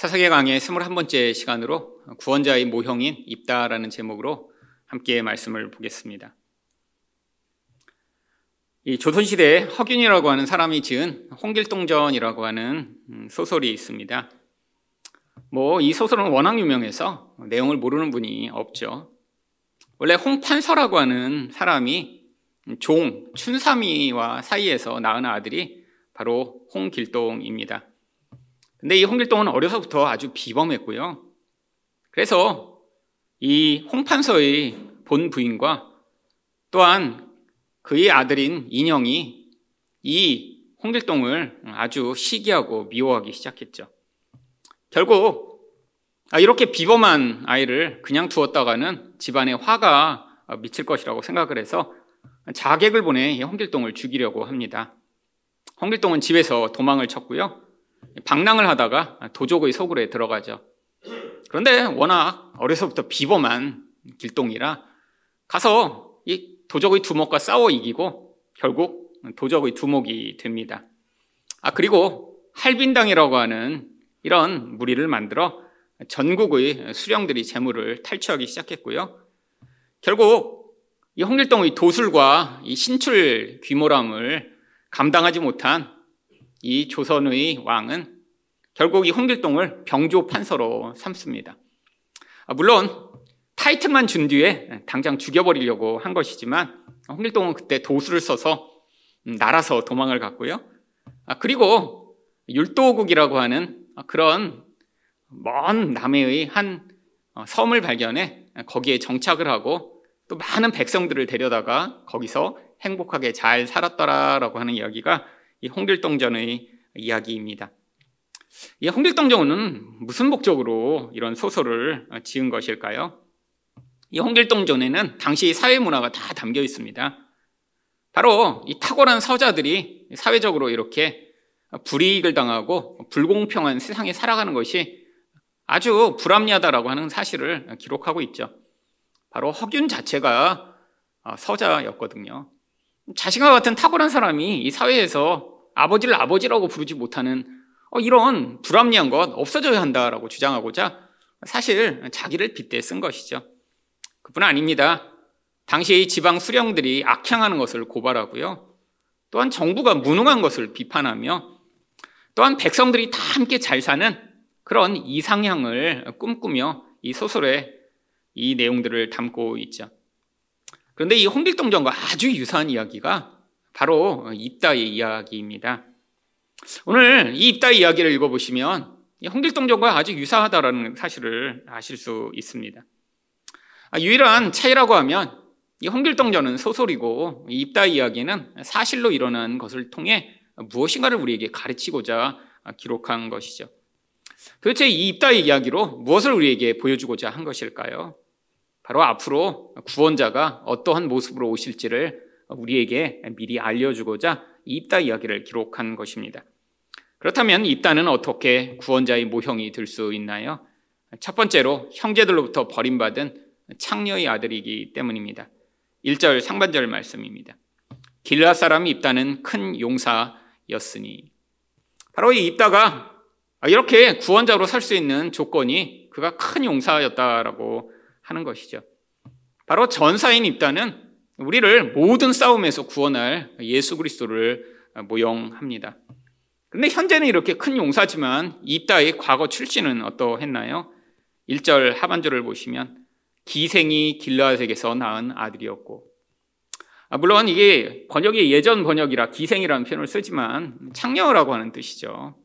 사사계 강의 21번째 시간으로 구원자의 모형인 입다라는 제목으로 함께 말씀을 보겠습니다. 이 조선시대에 허균이라고 하는 사람이 지은 홍길동전이라고 하는 음, 소설이 있습니다. 뭐 이 소설은 워낙 유명해서 내용을 모르는 분이 없죠. 원래 홍판서라고 하는 사람이 종 춘삼이와 사이에서 낳은 아들이 바로 홍길동입니다. 근데 이 홍길동은 어려서부터 아주 비범했고요. 그래서 이 홍판서의 본 부인과 또한 그의 아들인 인영이 이 홍길동을 아주 시기하고 미워하기 시작했죠. 결국 아, 이렇게 비범한 아이를 그냥 두었다가는 집안에 화가 미칠 것이라고 생각을 해서 자객을 보내 홍길동을 죽이려고 합니다. 홍길동은 집에서 도망을 쳤고요. 방랑을 하다가 도적의 속으로 들어가죠. 그런데 워낙 어려서부터 비범한 길동이라 가서 이 도적의 두목과 싸워 이기고 결국 도적의 두목이 됩니다. 아, 그리고 할빈당이라고 하는 이런 무리를 만들어 전국의 수령들이 재물을 탈취하기 시작했고요. 결국 이 홍길동의 도술과 이 신출 귀모람을 감당하지 못한 이 조선의 왕은 결국 이 홍길동을 병조 판서로 삼습니다. 아, 물론 타이틀만 준 뒤에 당장 죽여버리려고 한 것이지만 홍길동은 그때 도수를 써서 날아서 도망을 갔고요. 아, 그리고 율도국이라고 하는 그런 먼 남해의 한 어, 섬을 발견해 거기에 정착을 하고 또 많은 백성들을 데려다가 거기서 행복하게 잘 살았더라라고 하는 이야기가 이 홍길동전의 이야기입니다. 이 홍길동전은 무슨 목적으로 이런 소설을 지은 것일까요? 이 홍길동전에는 당시 사회 문화가 다 담겨 있습니다. 바로 이 탁월한 서자들이 사회적으로 이렇게 불이익을 당하고 불공평한 세상에 살아가는 것이 아주 불합리하다라고 하는 사실을 기록하고 있죠. 바로 허균 자체가 서자였거든요. 자신과 같은 탁월한 사람이 이 사회에서 아버지를 아버지라고 부르지 못하는 어, 이런 불합리한 것 없어져야 한다라고 주장하고자 사실 자기를 빗대 쓴 것이죠. 그뿐 아닙니다. 당시 지방 수령들이 악향하는 것을 고발하고요. 또한 정부가 무능한 것을 비판하며 또한 백성들이 다 함께 잘 사는 그런 이상향을 꿈꾸며 이 소설에 이 내용들을 담고 있죠. 그런데 이 홍길동전과 아주 유사한 이야기가 바로 입다의 이야기입니다. 오늘 이 입다의 이야기를 읽어보시면 홍길동전과 아주 유사하다라는 사실을 아실 수 있습니다. 아, 유일한 차이라고 하면 이 홍길동전은 소설이고 입다 이야기는 사실로 일어난 것을 통해 무엇인가를 우리에게 가르치고자 기록한 것이죠. 도대체 이 입다 이야기로 무엇을 우리에게 보여주고자 한 것일까요? 바로 앞으로 구원자가 어떠한 모습으로 오실지를 우리에게 미리 알려주고자 입다 이야기를 기록한 것입니다. 그렇다면 입다는 어떻게 구원자의 모형이 될 수 있나요? 첫 번째로 형제들로부터 버림받은 창녀의 아들이기 때문입니다. 1절 상반절 말씀입니다. 길라 사람 입다는 큰 용사였으니 바로 이 입다가 이렇게 구원자로 살 수 있는 조건이 그가 큰 용사였다라고 하는 것이죠. 바로 전사인 입다는 우리를 모든 싸움에서 구원할 예수 그리스도를 모형합니다. 그런데 현재는 이렇게 큰 용사지만 입다의 과거 출신은 어떠했나요? 1절 하반절을 보시면 기생이 길라색에서 낳은 아들이었고 아, 물론 이게 번역이 예전 번역이라 기생이라는 표현을 쓰지만 창녀라고 하는 뜻이죠.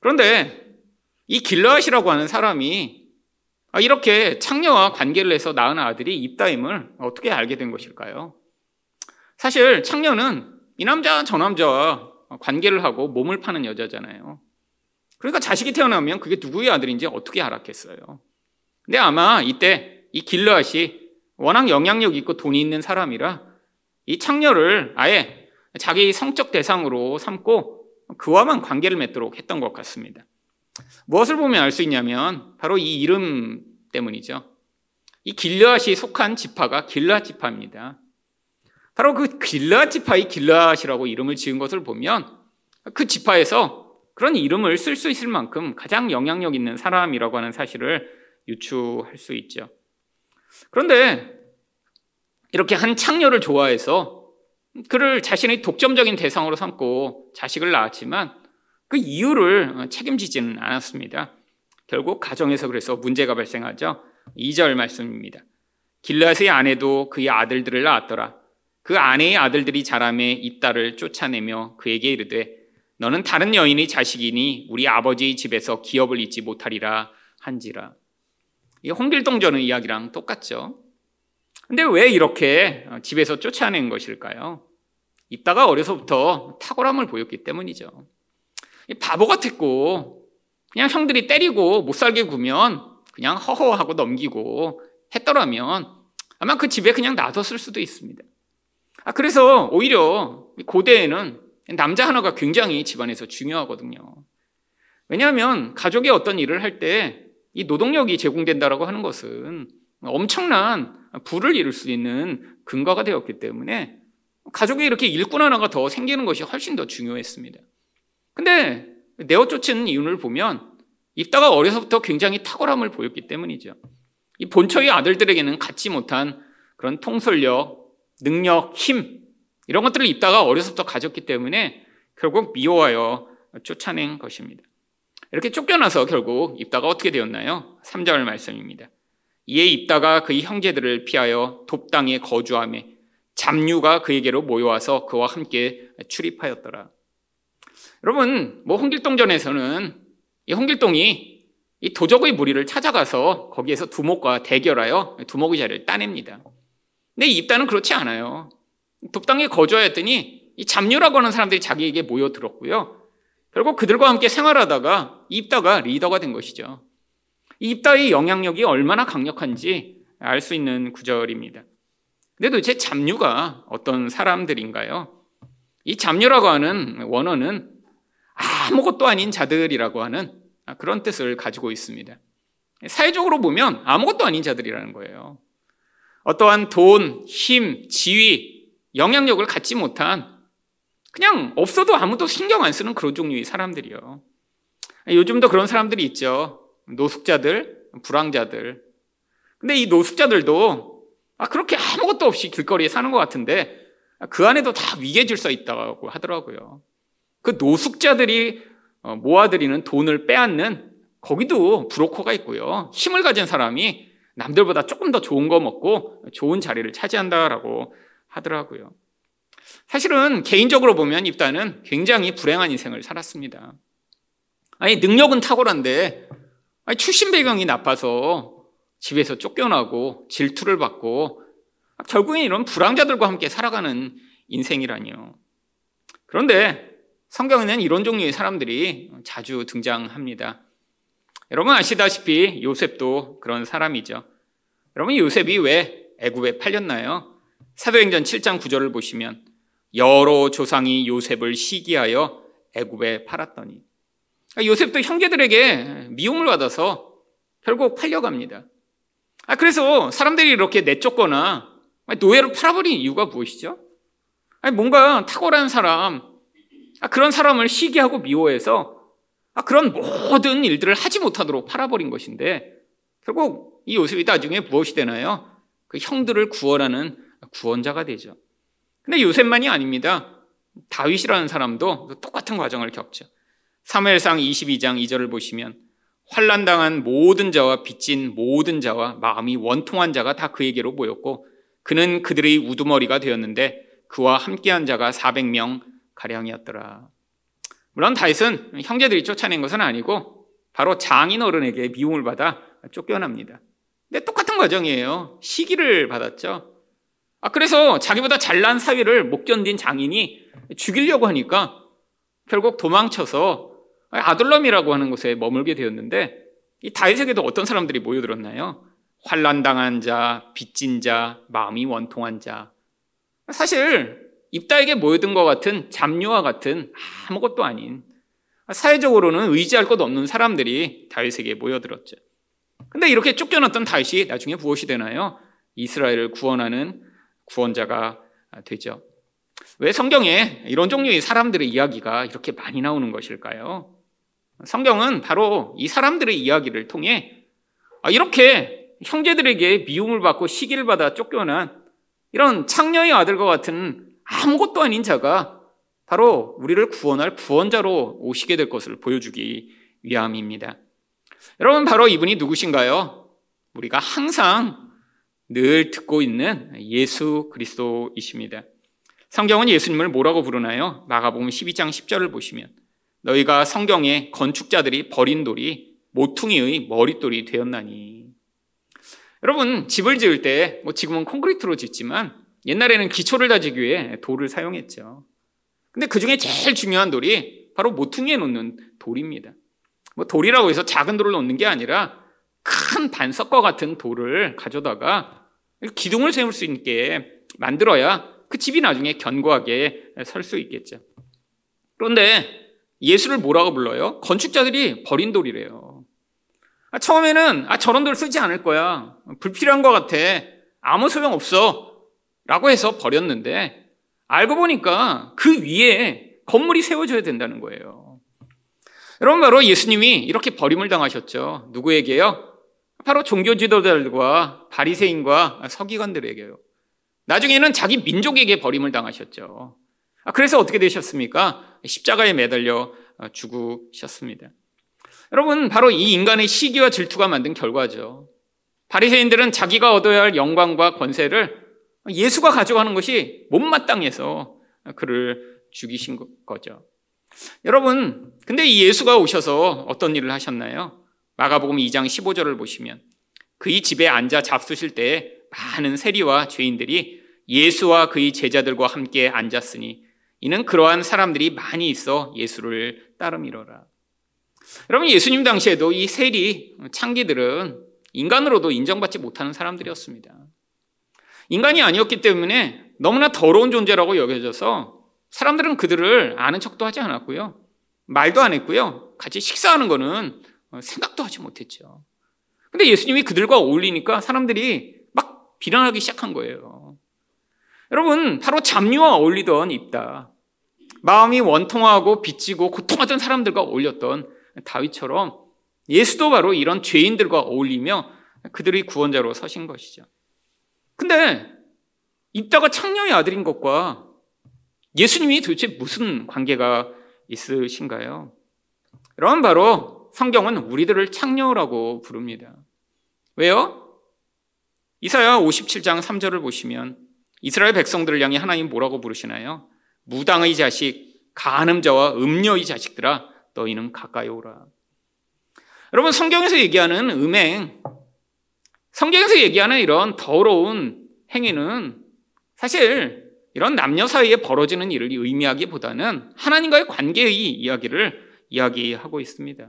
그런데 이 길라앗이라고 하는 사람이 아, 이렇게 창녀와 관계를 해서 낳은 아들이 입다임을 어떻게 알게 된 것일까요? 사실 창녀는 이 남자 저 남자와 관계를 하고 몸을 파는 여자잖아요. 그러니까 자식이 태어나면 그게 누구의 아들인지 어떻게 알았겠어요. 근데 아마 이때 이 길르앗이 워낙 영향력 있고 돈이 있는 사람이라 이 창녀를 아예 자기 성적 대상으로 삼고 그와만 관계를 맺도록 했던 것 같습니다. 무엇을 보면 알 수 있냐면 바로 이 이름 때문이죠. 이 길르앗이 속한 지파가 길르앗 지파입니다. 바로 그 길르앗 지파의 길르앗이라고 이름을 지은 것을 보면 그 지파에서 그런 이름을 쓸 수 있을 만큼 가장 영향력 있는 사람이라고 하는 사실을 유추할 수 있죠. 그런데 이렇게 한 창녀를 좋아해서 그를 자신의 독점적인 대상으로 삼고 자식을 낳았지만 그 이유를 책임지지는 않았습니다. 결국 가정에서 그래서 문제가 발생하죠. 2절 말씀입니다. 길라스의 아내도 그의 아들들을 낳았더라. 그 아내의 아들들이 자람에 입다를 쫓아내며 그에게 이르되 너는 다른 여인의 자식이니 우리 아버지의 집에서 기업을 잊지 못하리라 한지라. 이 홍길동 전의 이야기랑 똑같죠. 근데 왜 이렇게 집에서 쫓아낸 것일까요? 입다가 어려서부터 탁월함을 보였기 때문이죠. 바보 같았고 그냥 형들이 때리고 못 살게 구면 그냥 허허하고 넘기고 했더라면 아마 그 집에 그냥 놔뒀을 수도 있습니다. 아, 그래서 오히려 고대에는 남자 하나가 굉장히 집안에서 중요하거든요. 왜냐하면 가족의 어떤 일을 할 때 이 노동력이 제공된다라고 하는 것은 엄청난 부를 이룰 수 있는 근거가 되었기 때문에 가족에 이렇게 일꾼 하나가 더 생기는 것이 훨씬 더 중요했습니다. 근데 내어 쫓은 이유를 보면 입다가 어려서부터 굉장히 탁월함을 보였기 때문이죠. 이 본처의 아들들에게는 갖지 못한 그런 통솔력, 능력, 힘 이런 것들을 입다가 어려서부터 가졌기 때문에 결국 미워하여 쫓아낸 것입니다. 이렇게 쫓겨나서 결국 입다가 어떻게 되었나요? 3절 말씀입니다. 이에 입다가 그의 형제들을 피하여 돕당에 거주함에 잡류가 그에게로 모여와서 그와 함께 출입하였더라. 여러분, 뭐 홍길동전에서는 이 홍길동이 이 도적의 무리를 찾아가서 거기에서 두목과 대결하여 두목의 자리를 따냅니다. 근데 입다는 그렇지 않아요. 돕당에 거주하였더니 이 잡류라고 하는 사람들이 자기에게 모여들었고요. 결국 그들과 함께 생활하다가 입다가 리더가 된 것이죠. 입다의 영향력이 얼마나 강력한지 알 수 있는 구절입니다. 근데 도대체 잡류가 어떤 사람들인가요? 이 잡류라고 하는 원어는 아무것도 아닌 자들이라고 하는 그런 뜻을 가지고 있습니다. 사회적으로 보면 아무것도 아닌 자들이라는 거예요. 어떠한 돈, 힘, 지위, 영향력을 갖지 못한 그냥 없어도 아무도 신경 안 쓰는 그런 종류의 사람들이요. 요즘도 그런 사람들이 있죠. 노숙자들, 불황자들. 근데 이 노숙자들도 아, 그렇게 아무것도 없이 길거리에 사는 것 같은데 그 안에도 다 위계 질서 있다고 하더라고요. 그 노숙자들이 어, 모아들이는 돈을 빼앗는 거기도 브로커가 있고요. 힘을 가진 사람이 남들보다 조금 더 좋은 거 먹고 좋은 자리를 차지한다라고 하더라고요. 사실은 개인적으로 보면 입다는 굉장히 불행한 인생을 살았습니다. 아니 능력은 탁월한데 아니 출신 배경이 나빠서 집에서 쫓겨나고 질투를 받고 결국엔 이런 불황자들과 함께 살아가는 인생이라니요. 그런데 성경에는 이런 종류의 사람들이 자주 등장합니다. 여러분 아시다시피 요셉도 그런 사람이죠. 여러분 요셉이 왜 애굽에 팔렸나요? 사도행전 7장 9절을 보시면 여러 조상이 요셉을 시기하여 애굽에 팔았더니 요셉도 형제들에게 미움을 받아서 결국 팔려갑니다. 아, 그래서 사람들이 이렇게 내쫓거나 노예로 팔아버린 이유가 무엇이죠? 아니, 뭔가 탁월한 사람, 아, 그런 사람을 시기하고 미워해서 아, 그런 모든 일들을 하지 못하도록 팔아버린 것인데 결국 이 요셉이 나중에 무엇이 되나요? 그 형들을 구원하는 구원자가 되죠. 근데 요셉만이 아닙니다. 다윗이라는 사람도 똑같은 과정을 겪죠. 사무엘상 22장 2절을 보시면 환란당한 모든 자와 빚진 모든 자와 마음이 원통한 자가 다 그에게로 모였고 그는 그들의 우두머리가 되었는데 그와 함께한 자가 400명 가량이었더라. 물론 다윗은 형제들이 쫓아낸 것은 아니고 바로 장인 어른에게 미움을 받아 쫓겨납니다. 근데 똑같은 과정이에요. 시기를 받았죠. 아, 그래서 자기보다 잘난 사위를 못 견딘 장인이 죽이려고 하니까 결국 도망쳐서 아들럼이라고 하는 곳에 머물게 되었는데 이 다윗에게도 어떤 사람들이 모여들었나요? 환란당한 자, 빚진 자, 마음이 원통한 자. 사실 입다에게 모여든 것 같은 잡류와 같은 아무것도 아닌 사회적으로는 의지할 것 없는 사람들이 다윗에게 모여들었죠. 근데 이렇게 쫓겨났던 다윗이 나중에 무엇이 되나요? 이스라엘을 구원하는 구원자가 되죠. 왜 성경에 이런 종류의 사람들의 이야기가 이렇게 많이 나오는 것일까요? 성경은 바로 이 사람들의 이야기를 통해 아, 이렇게 형제들에게 미움을 받고 시기를 받아 쫓겨난 이런 창녀의 아들과 같은 아무것도 아닌 자가 바로 우리를 구원할 구원자로 오시게 될 것을 보여주기 위함입니다. 여러분, 바로 이분이 누구신가요? 우리가 항상 늘 듣고 있는 예수 그리스도이십니다. 성경은 예수님을 뭐라고 부르나요? 마가복음 12장 10절을 보시면 너희가 성경에 건축자들이 버린 돌이 모퉁이의 머릿돌이 되었나니. 여러분, 집을 지을 때, 뭐 지금은 콘크리트로 짓지만 옛날에는 기초를 다지기 위해 돌을 사용했죠. 근데 그 중에 제일 중요한 돌이 바로 모퉁이에 놓는 돌입니다. 뭐 돌이라고 해서 작은 돌을 놓는 게 아니라 큰 반석과 같은 돌을 가져다가 기둥을 세울 수 있게 만들어야 그 집이 나중에 견고하게 설 수 있겠죠. 그런데 예수를 뭐라고 불러요? 건축자들이 버린 돌이래요. 아, 처음에는 아, 저런 돌 쓰지 않을 거야. 불필요한 것 같아. 아무 소용 없어. 라고 해서 버렸는데 알고 보니까 그 위에 건물이 세워져야 된다는 거예요. 여러분 바로 예수님이 이렇게 버림을 당하셨죠. 누구에게요? 바로 종교 지도자들과 바리새인과 서기관들에게요. 나중에는 자기 민족에게 버림을 당하셨죠. 아, 그래서 어떻게 되셨습니까? 십자가에 매달려 죽으셨습니다. 여러분, 바로 이 인간의 시기와 질투가 만든 결과죠. 바리새인들은 자기가 얻어야 할 영광과 권세를 예수가 가져가는 것이 못마땅해서 그를 죽이신 거죠. 여러분, 근데 이 예수가 오셔서 어떤 일을 하셨나요? 마가복음 2장 15절을 보시면 그의 집에 앉아 잡수실 때 많은 세리와 죄인들이 예수와 그의 제자들과 함께 앉았으니 이는 그러한 사람들이 많이 있어 예수를 따름이러라. 여러분 예수님 당시에도 이 세리 창기들은 인간으로도 인정받지 못하는 사람들이었습니다. 인간이 아니었기 때문에 너무나 더러운 존재라고 여겨져서 사람들은 그들을 아는 척도 하지 않았고요. 말도 안 했고요. 같이 식사하는 거는 생각도 하지 못했죠. 근데 예수님이 그들과 어울리니까 사람들이 막 비난하기 시작한 거예요. 여러분, 바로 잡류와 어울리던 입다. 마음이 원통하고 빚지고 고통하던 사람들과 어울렸던 다윗처럼 예수도 바로 이런 죄인들과 어울리며 그들의 구원자로 서신 것이죠. 근데 입다가 창녀의 아들인 것과 예수님이 도대체 무슨 관계가 있으신가요? 여러분 바로 성경은 우리들을 창녀라고 부릅니다. 왜요? 이사야 57장 3절을 보시면 이스라엘 백성들을 향해 하나님 뭐라고 부르시나요? 무당의 자식, 간음자와 음녀의 자식들아, 너희는 가까이 오라. 여러분, 성경에서 얘기하는 음행, 성경에서 얘기하는 이런 더러운 행위는 사실 이런 남녀 사이에 벌어지는 일을 의미하기보다는 하나님과의 관계의 이야기를 이야기하고 있습니다.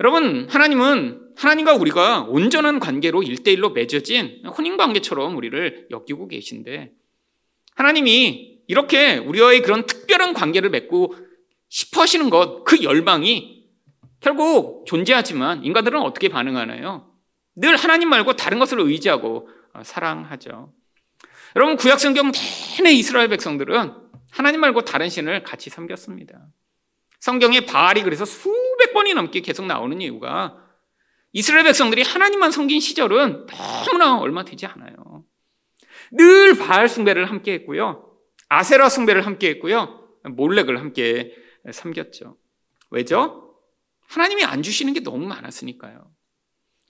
여러분, 하나님은 하나님과 우리가 온전한 관계로 일대일로 맺어진 혼인 관계처럼 우리를 여기고 계신데, 하나님이 이렇게 우리와의 그런 특별한 관계를 맺고 싶어 하시는 것, 그 열망이 결국 존재하지만 인간들은 어떻게 반응하나요? 늘 하나님 말고 다른 것을 의지하고 어, 사랑하죠. 여러분, 구약 성경 내내 이스라엘 백성들은 하나님 말고 다른 신을 같이 섬겼습니다. 성경에 바알이 그래서 수백 번이 넘게 계속 나오는 이유가 이스라엘 백성들이 하나님만 섬긴 시절은 너무나 얼마 되지 않아요. 늘 바알 숭배를 함께 했고요. 아세라 숭배를 함께 했고요. 몰렉을 함께 섬겼죠. 왜죠? 하나님이 안 주시는 게 너무 많았으니까요.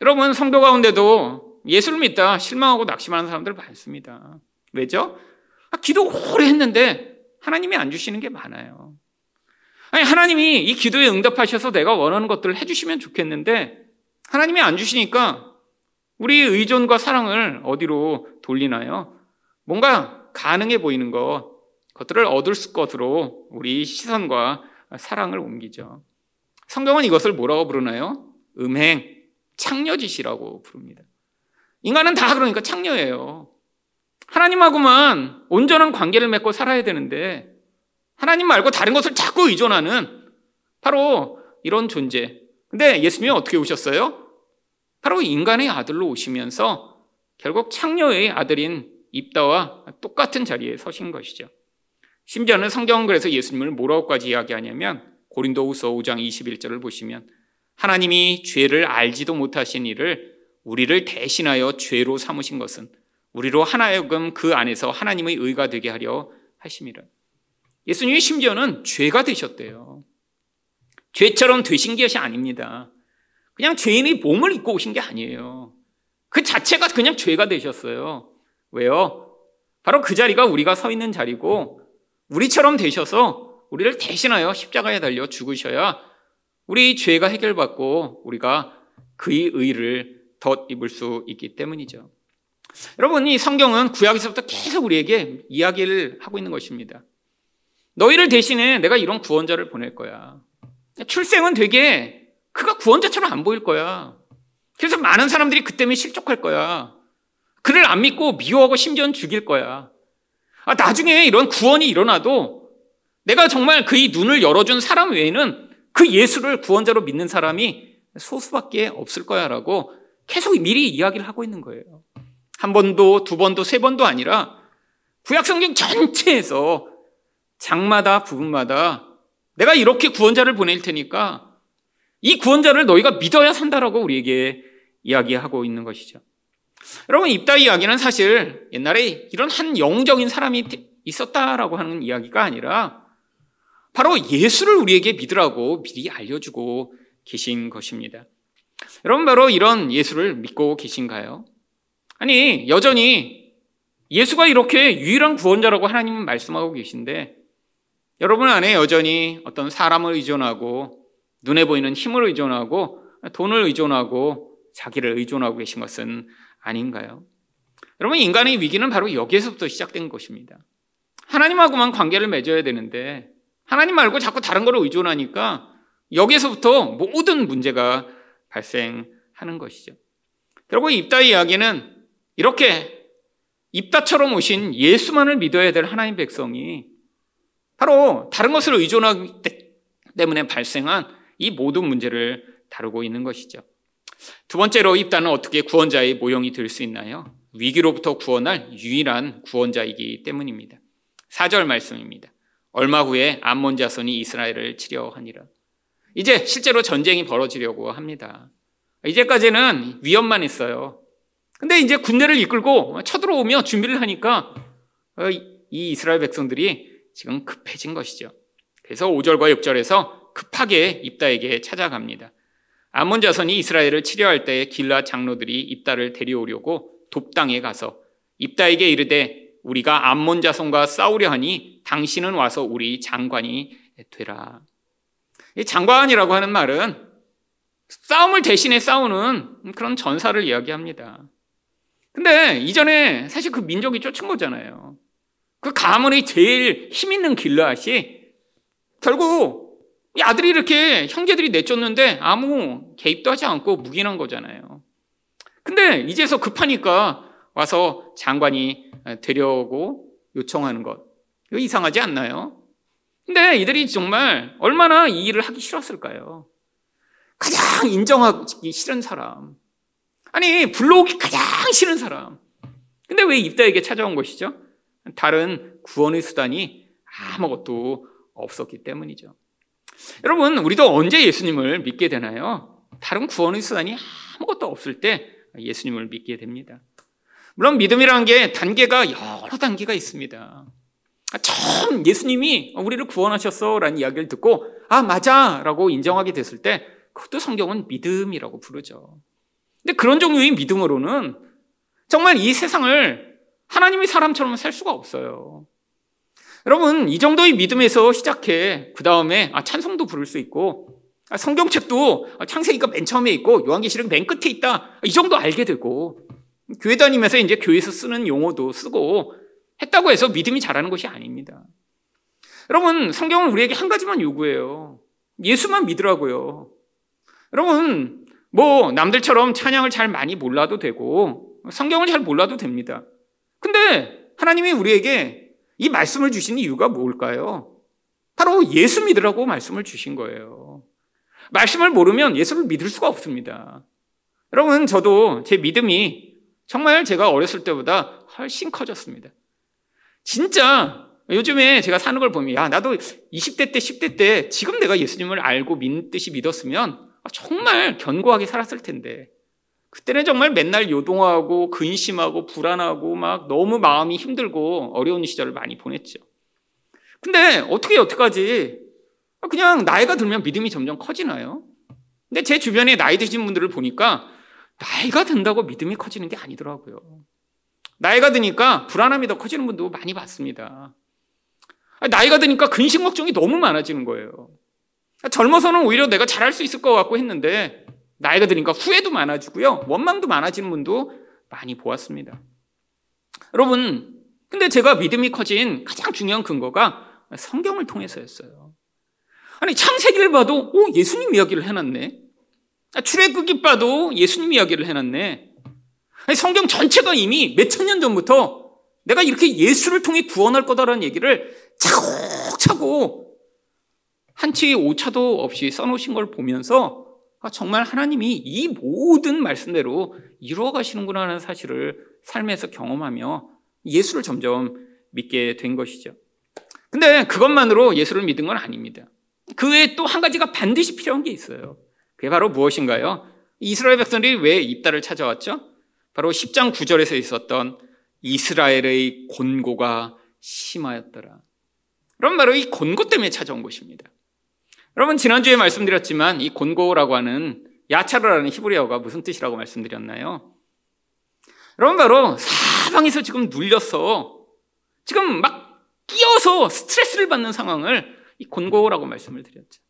여러분, 성도 가운데도 예수를 믿다 실망하고 낙심하는 사람들 많습니다. 왜죠? 아, 기도 오래 했는데 하나님이 안 주시는 게 많아요. 아니, 하나님이 이 기도에 응답하셔서 내가 원하는 것들을 해주시면 좋겠는데 하나님이 안 주시니까 우리 의존과 사랑을 어디로 돌리나요? 뭔가 가능해 보이는 것, 것들을 얻을 것으로 우리 시선과 사랑을 옮기죠. 성경은 이것을 뭐라고 부르나요? 음행, 창녀짓이라고 부릅니다. 인간은 다 그러니까 창녀예요. 하나님하고만 온전한 관계를 맺고 살아야 되는데 하나님 말고 다른 것을 자꾸 의존하는 바로 이런 존재. 근데 예수님이 어떻게 오셨어요? 바로 인간의 아들로 오시면서 결국 창녀의 아들인 입다와 똑같은 자리에 서신 것이죠. 심지어는 성경은 그래서 예수님을 뭐라고까지 이야기하냐면 고린도후서 5장 21절을 보시면 하나님이 죄를 알지도 못하신 이를 우리를 대신하여 죄로 삼으신 것은 우리로 하나여금 그 안에서 하나님의 의가 되게 하려 하심이라. 예수님이 심지어는 죄가 되셨대요. 죄처럼 되신 것이 아닙니다. 그냥 죄인의 몸을 입고 오신 게 아니에요. 그 자체가 그냥 죄가 되셨어요. 왜요? 바로 그 자리가 우리가 서 있는 자리고 우리처럼 되셔서 우리를 대신하여 십자가에 달려 죽으셔야 우리 죄가 해결받고 우리가 그의 의를 덧입을 수 있기 때문이죠. 여러분, 이 성경은 구약에서부터 계속 우리에게 이야기를 하고 있는 것입니다. 너희를 대신해 내가 이런 구원자를 보낼 거야. 출생은 되게 그가 구원자처럼 안 보일 거야. 그래서 많은 사람들이 그 때문에 실족할 거야. 그를 안 믿고 미워하고 심지어는 죽일 거야. 아, 나중에 이런 구원이 일어나도 내가 정말 그의 눈을 열어준 사람 외에는 그 예수를 구원자로 믿는 사람이 소수밖에 없을 거야라고 계속 미리 이야기를 하고 있는 거예요. 한 번도, 두 번도, 세 번도 아니라 구약성경 전체에서 장마다 부분마다 내가 이렇게 구원자를 보낼 테니까 이 구원자를 너희가 믿어야 산다라고 우리에게 이야기하고 있는 것이죠. 여러분, 입다 이야기는 사실 옛날에 이런 한 영적인 사람이 있었다라고 하는 이야기가 아니라 바로 예수를 우리에게 믿으라고 미리 알려주고 계신 것입니다. 여러분, 바로 이런 예수를 믿고 계신가요? 아니, 여전히 예수가 이렇게 유일한 구원자라고 하나님은 말씀하고 계신데 여러분 안에 여전히 어떤 사람을 의존하고 눈에 보이는 힘을 의존하고 돈을 의존하고 자기를 의존하고 계신 것은 아닌가요? 여러분, 인간의 위기는 바로 여기에서부터 시작된 것입니다. 하나님하고만 관계를 맺어야 되는데, 하나님 말고 자꾸 다른 거를 의존하니까 여기에서부터 모든 문제가 발생하는 것이죠. 결국 입다 이야기는 이렇게 입다처럼 오신 예수만을 믿어야 될 하나님 백성이 바로 다른 것을 의존하기 때문에 발생한 이 모든 문제를 다루고 있는 것이죠. 두 번째로 입다는 어떻게 구원자의 모형이 될 수 있나요? 위기로부터 구원할 유일한 구원자이기 때문입니다. 4절 말씀입니다. 얼마 후에 암몬 자손이 이스라엘을 치려 하니라. 이제 실제로 전쟁이 벌어지려고 합니다. 이제까지는 위협만 했어요. 근데 이제 군대를 이끌고 쳐들어오며 준비를 하니까 이 이스라엘 백성들이 지금 급해진 것이죠. 그래서 5절과 6절에서 급하게 입다에게 찾아갑니다. 아몬 자손이 이스라엘을 치려할 때 길라 장로들이 입다를 데려오려고 돕당에 가서 입다에게 이르되 우리가 암몬 자손과 싸우려 하니 당신은 와서 우리 장관이 되라. 이 장관이라고 하는 말은 싸움을 대신에 싸우는 그런 전사를 이야기합니다. 근데 이전에 사실 그 민족이 쫓은 거잖아요. 그 가문의 제일 힘 있는 길라앗이 결국 아들이 이렇게 형제들이 내쫓는데 아무 개입도 하지 않고 묵인한 거잖아요. 근데 이제서 급하니까 와서 장관이 되려고 요청하는 것. 이거 이상하지 않나요? 근데 이들이 정말 얼마나 이 일을 하기 싫었을까요? 가장 인정하기 싫은 사람. 아니, 불러오기 가장 싫은 사람. 근데 왜 입다에게 찾아온 것이죠? 다른 구원의 수단이 아무것도 없었기 때문이죠. 여러분, 우리도 언제 예수님을 믿게 되나요? 다른 구원의 수단이 아무것도 없을 때 예수님을 믿게 됩니다. 물론 믿음이라는 게 단계가 여러 단계가 있습니다. 처음 예수님이 우리를 구원하셨어 라는 이야기를 듣고 아 맞아 라고 인정하게 됐을 때 그것도 성경은 믿음이라고 부르죠. 근데 그런 종류의 믿음으로는 정말 이 세상을 하나님의 사람처럼 살 수가 없어요. 여러분, 이 정도의 믿음에서 시작해 그 다음에 아, 찬송도 부를 수 있고 아, 성경책도 창세기가 맨 처음에 있고 요한계시록 맨 끝에 있다. 이 정도 알게 되고 교회 다니면서 이제 교회에서 쓰는 용어도 쓰고 했다고 해서 믿음이 자라는 것이 아닙니다. 여러분, 성경은 우리에게 한 가지만 요구해요. 예수만 믿으라고요. 여러분, 뭐 남들처럼 찬양을 잘 많이 몰라도 되고 성경을 잘 몰라도 됩니다. 근데 하나님이 우리에게 이 말씀을 주신 이유가 뭘까요? 바로 예수 믿으라고 말씀을 주신 거예요. 말씀을 모르면 예수를 믿을 수가 없습니다. 여러분, 저도 제 믿음이 정말 제가 어렸을 때보다 훨씬 커졌습니다. 진짜 요즘에 제가 사는 걸 보면, 야, 나도 20대 때, 10대 때, 지금 내가 예수님을 알고 믿듯이 믿었으면 정말 견고하게 살았을 텐데. 그때는 정말 맨날 요동하고 근심하고 불안하고 막 너무 마음이 힘들고 어려운 시절을 많이 보냈죠. 근데 어떻게 어떡하지? 그냥 나이가 들면 믿음이 점점 커지나요? 근데 제 주변에 나이 드신 분들을 보니까 나이가 든다고 믿음이 커지는 게 아니더라고요. 나이가 드니까 불안함이 더 커지는 분도 많이 봤습니다. 나이가 드니까 근심 걱정이 너무 많아지는 거예요. 젊어서는 오히려 내가 잘할 수 있을 것 같고 했는데 나이가 드니까 후회도 많아지고요. 원망도 많아지는 분도 많이 보았습니다. 여러분, 근데 제가 믿음이 커진 가장 중요한 근거가 성경을 통해서였어요. 아니, 창세기를 봐도, 오, 예수님 이야기를 해놨네. 출애굽기 봐도 예수님 이야기를 해놨네. 아니, 성경 전체가 이미 몇 천 년 전부터 내가 이렇게 예수를 통해 구원할 거다라는 얘기를 차곡차곡 한치 오차도 없이 써놓으신 걸 보면서 아, 정말 하나님이 이 모든 말씀대로 이루어 가시는구나 하는 사실을 삶에서 경험하며 예수를 점점 믿게 된 것이죠. 근데 그것만으로 예수를 믿은 건 아닙니다. 그 외에 또 한 가지가 반드시 필요한 게 있어요. 그게 바로 무엇인가요? 이스라엘 백성들이 왜 입다를 찾아왔죠? 바로 10장 9절에서 있었던 이스라엘의 곤고가 심하였더라. 그럼 바로 이 곤고 때문에 찾아온 것입니다. 여러분 지난주에 말씀드렸지만 이 곤고라고 하는 야차르라는 히브리어가 무슨 뜻이라고 말씀드렸나요? 여러분 바로 사방에서 지금 눌려서 지금 막 끼어서 스트레스를 받는 상황을 이 곤고라고 말씀을 드렸죠.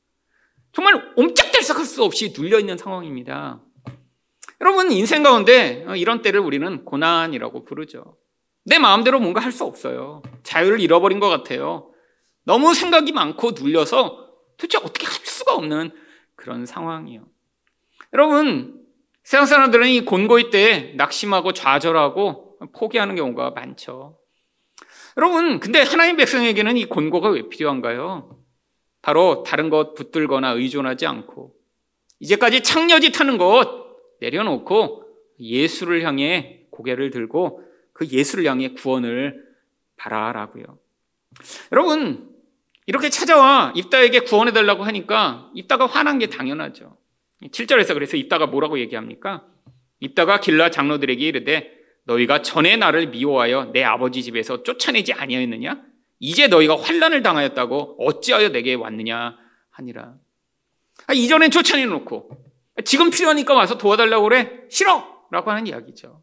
정말 옴짝달싹 할 수 없이 눌려 있는 상황입니다. 여러분 인생 가운데 이런 때를 우리는 고난이라고 부르죠. 내 마음대로 뭔가 할 수 없어요. 자유를 잃어버린 것 같아요. 너무 생각이 많고 눌려서 도대체 어떻게 할 수가 없는 그런 상황이에요. 여러분, 세상 사람들은 이 곤고이 때 낙심하고 좌절하고 포기하는 경우가 많죠. 여러분, 근데 하나님 백성에게는 이 곤고가 왜 필요한가요? 바로 다른 것 붙들거나 의존하지 않고 이제까지 창녀지 타는 것 내려놓고 예수를 향해 고개를 들고 그 예수를 향해 구원을 바라라고요. 여러분, 이렇게 찾아와 입다에게 구원해 달라고 하니까 입다가 화난 게 당연하죠. 7절에서 그래서 입다가 뭐라고 얘기합니까? 입다가 길라 장로들에게 이르되 너희가 전에 나를 미워하여 내 아버지 집에서 쫓아내지 아니하였느냐? 이제 너희가 환란을 당하였다고 어찌하여 내게 왔느냐 하니라. 아, 이전엔 쫓아내 놓고 지금 필요하니까 와서 도와달라고 그래? 싫어! 라고 하는 이야기죠.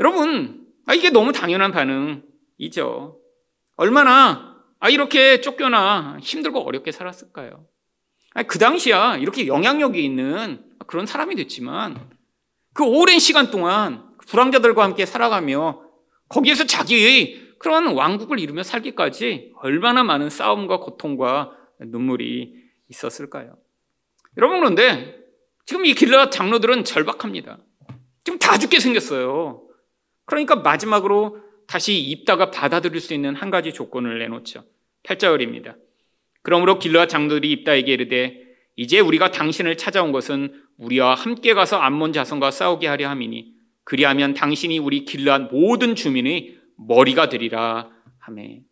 여러분, 아, 이게 너무 당연한 반응이죠. 얼마나 아, 이렇게 쫓겨나 힘들고 어렵게 살았을까요? 아니, 그 당시야 이렇게 영향력이 있는 그런 사람이 됐지만 그 오랜 시간 동안 불황자들과 함께 살아가며 거기에서 자기의 그런 왕국을 이루며 살기까지 얼마나 많은 싸움과 고통과 눈물이 있었을까요? 여러분 그런데 지금 이 길라 장로들은 절박합니다. 지금 다 죽게 생겼어요. 그러니까 마지막으로 다시 입다가 받아들일 수 있는 한 가지 조건을 내놓죠. 8절입니다. 그러므로 길르앗 장로들이 입다에게 이르되 이제 우리가 당신을 찾아온 것은 우리와 함께 가서 암몬 자손과 싸우게 하려 함이니 그리하면 당신이 우리 길르앗 모든 주민의 머리가 되리라 하매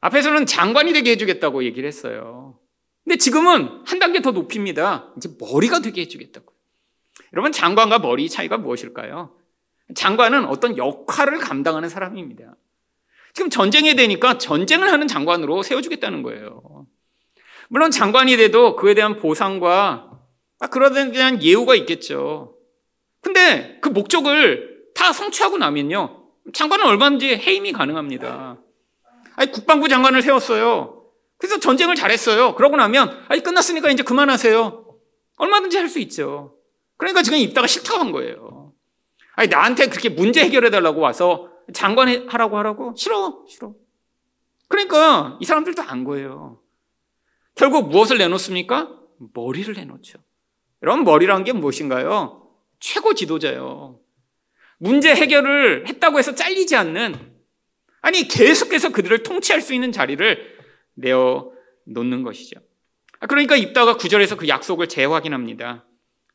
앞에서는 장관이 되게 해주겠다고 얘기를 했어요. 근데 지금은 한 단계 더 높입니다. 이제 머리가 되게 해주겠다고. 여러분 장관과 머리 차이가 무엇일까요? 장관은 어떤 역할을 감당하는 사람입니다. 지금 전쟁이 되니까 전쟁을 하는 장관으로 세워주겠다는 거예요. 물론 장관이 돼도 그에 대한 보상과 그런 대한 예우가 있겠죠. 근데 그 목적을 다 성취하고 나면요. 장관은 얼마든지 해임이 가능합니다. 아니, 국방부 장관을 세웠어요. 그래서 전쟁을 잘했어요. 그러고 나면, 아니, 끝났으니까 이제 그만하세요. 얼마든지 할 수 있죠. 그러니까 지금 입다가 싫다고 한 거예요. 아니, 나한테 그렇게 문제 해결해달라고 와서 장관 하라고 하라고? 싫어, 싫어. 그러니까 이 사람들도 안 거예요. 결국 무엇을 내놓습니까? 머리를 내놓죠. 여러분, 머리란 게 무엇인가요? 최고 지도자요. 문제 해결을 했다고 해서 잘리지 않는, 아니, 계속해서 그들을 통치할 수 있는 자리를 내어 놓는 것이죠. 그러니까 입다가 구절에서 그 약속을 재확인합니다.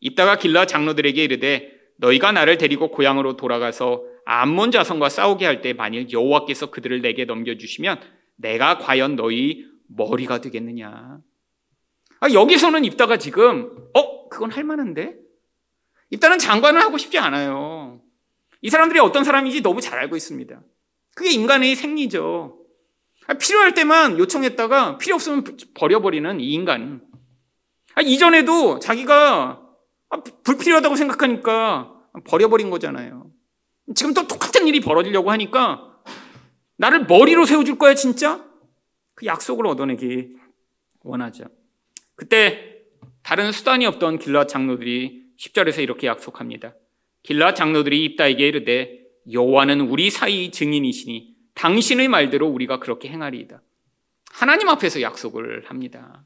입다가 길라 장로들에게 이르되 너희가 나를 데리고 고향으로 돌아가서 암몬 자손과 싸우게 할 때 만일 여호와께서 그들을 내게 넘겨주시면 내가 과연 너희 머리가 되겠느냐. 아, 여기서는 입다가 지금 어 그건 할 만한데 입다는 장관을 하고 싶지 않아요. 이 사람들이 어떤 사람인지 너무 잘 알고 있습니다. 그게 인간의 생리죠. 아, 필요할 때만 요청했다가 필요 없으면 버려버리는 이 인간. 아, 이전에도 자기가 아, 불필요하다고 생각하니까 버려버린 거잖아요. 지금 또 똑같은 일이 벌어지려고 하니까 나를 머리로 세워줄 거야, 진짜? 그 약속을 얻어내기 원하죠. 그때 다른 수단이 없던 길라 장로들이 10절에서 이렇게 약속합니다. 길라 장로들이 입다에게 이르되 여호와는 우리 사이 증인이시니 당신의 말대로 우리가 그렇게 행하리이다. 하나님 앞에서 약속을 합니다.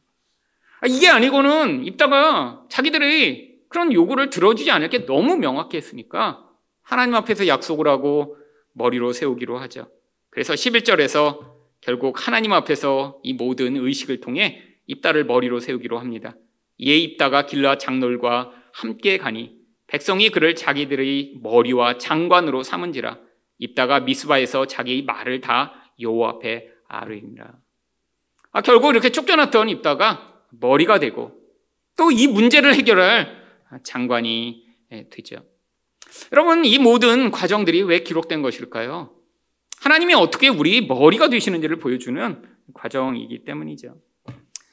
아, 이게 아니고는 입다가 자기들의 그런 요구를 들어주지 않을 게 너무 명확했으니까 하나님 앞에서 약속을 하고 머리로 세우기로 하죠. 그래서 11절에서 결국 하나님 앞에서 이 모든 의식을 통해 입다를 머리로 세우기로 합니다. 이에 입다가 길라 장롤과 함께 가니 백성이 그를 자기들의 머리와 장관으로 삼은지라 입다가 미스바에서 자기 말을 다 여호와 앞에 아뢰니라. 아, 결국 이렇게 쫓겨났던 입다가 머리가 되고 또 이 문제를 해결할 장관이 되죠. 여러분 이 모든 과정들이 왜 기록된 것일까요? 하나님이 어떻게 우리 머리가 되시는지를 보여주는 과정이기 때문이죠.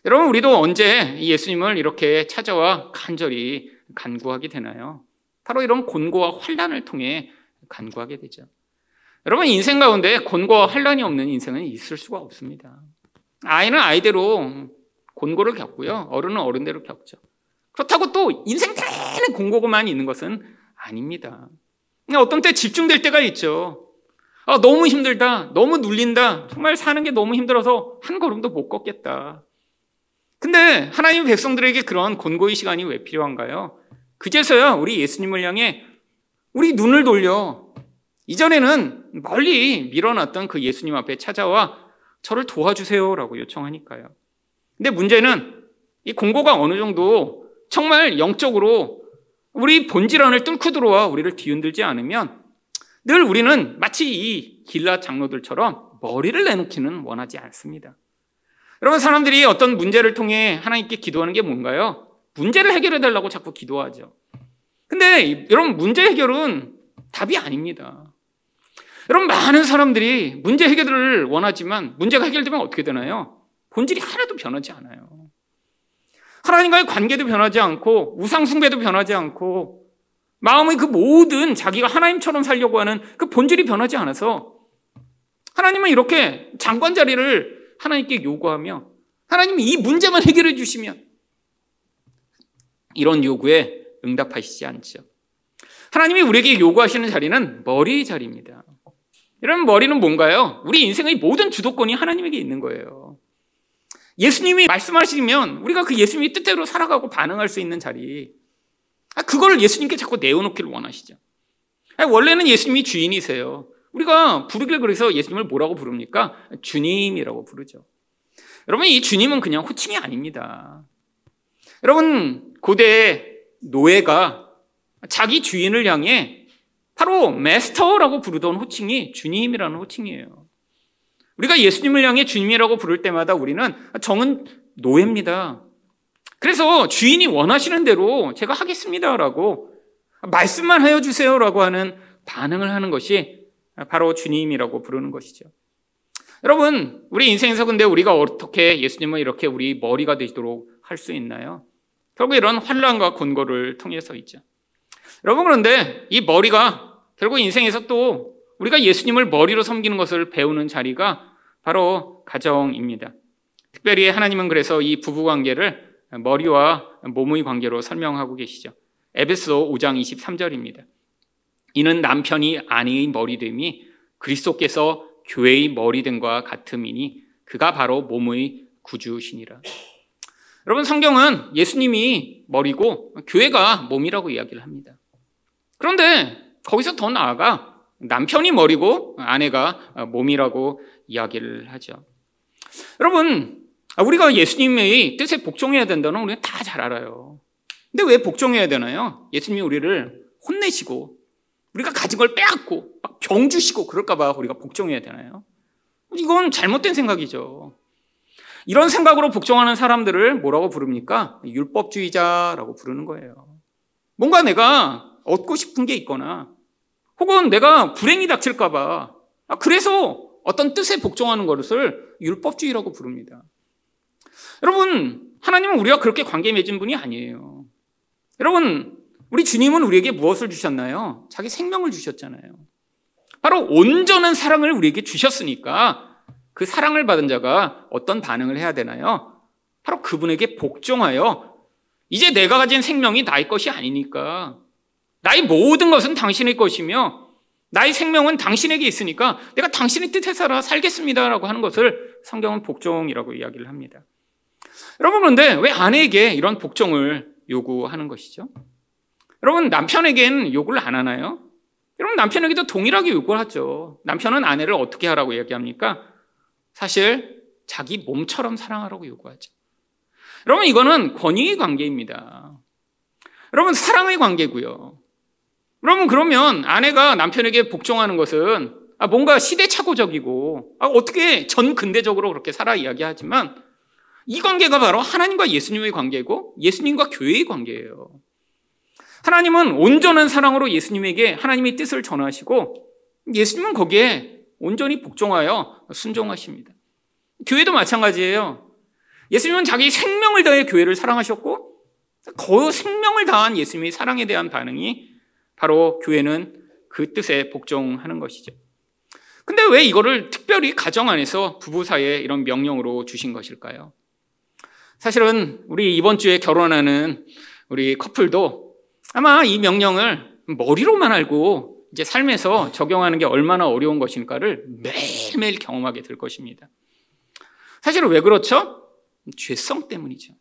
여러분 우리도 언제 예수님을 이렇게 찾아와 간절히 간구하게 되나요? 바로 이런 곤고와 환란을 통해 간구하게 되죠. 여러분 인생 가운데 곤고와 환란이 없는 인생은 있을 수가 없습니다. 아이는 아이대로 곤고를 겪고요. 어른은 어른대로 겪죠. 그렇다고 또 인생 내내 곤고만 있는 것은 아닙니다. 어떤 때 집중될 때가 있죠. 아, 너무 힘들다. 너무 눌린다. 정말 사는 게 너무 힘들어서 한 걸음도 못 걷겠다. 근데 하나님 백성들에게 그런 곤고의 시간이 왜 필요한가요? 그제서야 우리 예수님을 향해 우리 눈을 돌려 이전에는 멀리 밀어놨던 그 예수님 앞에 찾아와 저를 도와주세요라고 요청하니까요. 근데 문제는 이 공고가 어느 정도 정말 영적으로 우리 본질안을 뚫고 들어와 우리를 뒤흔들지 않으면 늘 우리는 마치 이 길라 장로들처럼 머리를 내놓기는 원하지 않습니다. 여러분 사람들이 어떤 문제를 통해 하나님께 기도하는 게 뭔가요? 문제를 해결해 달라고 자꾸 기도하죠. 근데 여러분 문제 해결은 답이 아닙니다. 여러분 많은 사람들이 문제 해결을 원하지만 문제가 해결되면 어떻게 되나요? 본질이 하나도 변하지 않아요. 하나님과의 관계도 변하지 않고 우상 숭배도 변하지 않고 마음의 그 모든 자기가 하나님처럼 살려고 하는 그 본질이 변하지 않아서 하나님은 이렇게 장관 자리를 하나님께 요구하며 하나님이 이 문제만 해결해 주시면 이런 요구에 응답하시지 않죠. 하나님이 우리에게 요구하시는 자리는 머리 자리입니다. 이런 머리는 뭔가요? 우리 인생의 모든 주도권이 하나님에게 있는 거예요. 예수님이 말씀하시면 우리가 그 예수님의 뜻대로 살아가고 반응할 수 있는 자리. 아, 그걸 예수님께 자꾸 내어놓기를 원하시죠. 아, 원래는 예수님이 주인이세요. 우리가 부르길 그래서 예수님을 뭐라고 부릅니까? 주님이라고 부르죠. 여러분, 이 주님은 그냥 호칭이 아닙니다. 여러분, 고대 노예가 자기 주인을 향해 바로 메스터라고 부르던 호칭이 주님이라는 호칭이에요. 우리가 예수님을 향해 주님이라고 부를 때마다 우리는 정은 노예입니다. 그래서 주인이 원하시는 대로 제가 하겠습니다라고 말씀만 하여 주세요라고 하는 반응을 하는 것이 바로 주님이라고 부르는 것이죠. 여러분, 우리 인생에서 근데 우리가 어떻게 예수님을 이렇게 우리 머리가 되도록 할 수 있나요? 결국 이런 환란과 곤고를 통해서 있죠. 여러분 그런데 이 머리가 결국 인생에서 또 우리가 예수님을 머리로 섬기는 것을 배우는 자리가 바로 가정입니다. 특별히 하나님은 그래서 이 부부 관계를 머리와 몸의 관계로 설명하고 계시죠. 에베소 5장 23절입니다. 이는 남편이 아내의 머리됨이 그리스도께서 교회의 머리됨과 같음이니 그가 바로 몸의 구주시니라. 여러분 성경은 예수님이 머리고 교회가 몸이라고 이야기를 합니다. 그런데 거기서 더 나아가 남편이 머리고 아내가 몸이라고 이야기를 하죠. 여러분, 우리가 예수님의 뜻에 복종해야 된다는 우리는 다 잘 알아요. 근데 왜 복종해야 되나요? 예수님이 우리를 혼내시고 우리가 가진 걸 빼앗고 막 병 주시고 그럴까봐 우리가 복종해야 되나요? 이건 잘못된 생각이죠. 이런 생각으로 복종하는 사람들을 뭐라고 부릅니까? 율법주의자라고 부르는 거예요. 뭔가 내가 얻고 싶은 게 있거나 혹은 내가 불행이 닥칠까봐 아, 그래서 어떤 뜻에 복종하는 것을 율법주의라고 부릅니다. 여러분, 하나님은 우리와 그렇게 관계 맺은 분이 아니에요. 여러분, 우리 주님은 우리에게 무엇을 주셨나요? 자기 생명을 주셨잖아요. 바로 온전한 사랑을 우리에게 주셨으니까 그 사랑을 받은 자가 어떤 반응을 해야 되나요? 바로 그분에게 복종하여 이제 내가 가진 생명이 나의 것이 아니니까 나의 모든 것은 당신의 것이며 나의 생명은 당신에게 있으니까 내가 당신의 뜻에 살아 살겠습니다라고 하는 것을 성경은 복종이라고 이야기를 합니다. 여러분 그런데 왜 아내에게 이런 복종을 요구하는 것이죠? 여러분 남편에겐 요구를 안 하나요? 여러분 남편에게도 동일하게 요구를 하죠. 남편은 아내를 어떻게 하라고 이야기합니까? 사실 자기 몸처럼 사랑하라고 요구하죠. 여러분 이거는 권위의 관계입니다. 여러분 사랑의 관계고요. 여러분 그러면 아내가 남편에게 복종하는 것은 아, 뭔가 시대착오적이고 아, 어떻게 전 근대적으로 그렇게 살아 이야기하지만 이 관계가 바로 하나님과 예수님의 관계고 예수님과 교회의 관계예요. 하나님은 온전한 사랑으로 예수님에게 하나님의 뜻을 전하시고 예수님은 거기에 온전히 복종하여 순종하십니다. 교회도 마찬가지예요. 예수님은 자기 생명을 다해 교회를 사랑하셨고 그 생명을 다한 예수님의 사랑에 대한 반응이 바로 교회는 그 뜻에 복종하는 것이죠. 근데 왜 이거를 특별히 가정 안에서 부부 사이에 이런 명령으로 주신 것일까요? 사실은 우리 이번 주에 결혼하는 우리 커플도 아마 이 명령을 머리로만 알고 이제 삶에서 적용하는 게 얼마나 어려운 것인가를 매일매일 경험하게 될 것입니다. 사실은 왜 그렇죠? 죄성 때문이죠.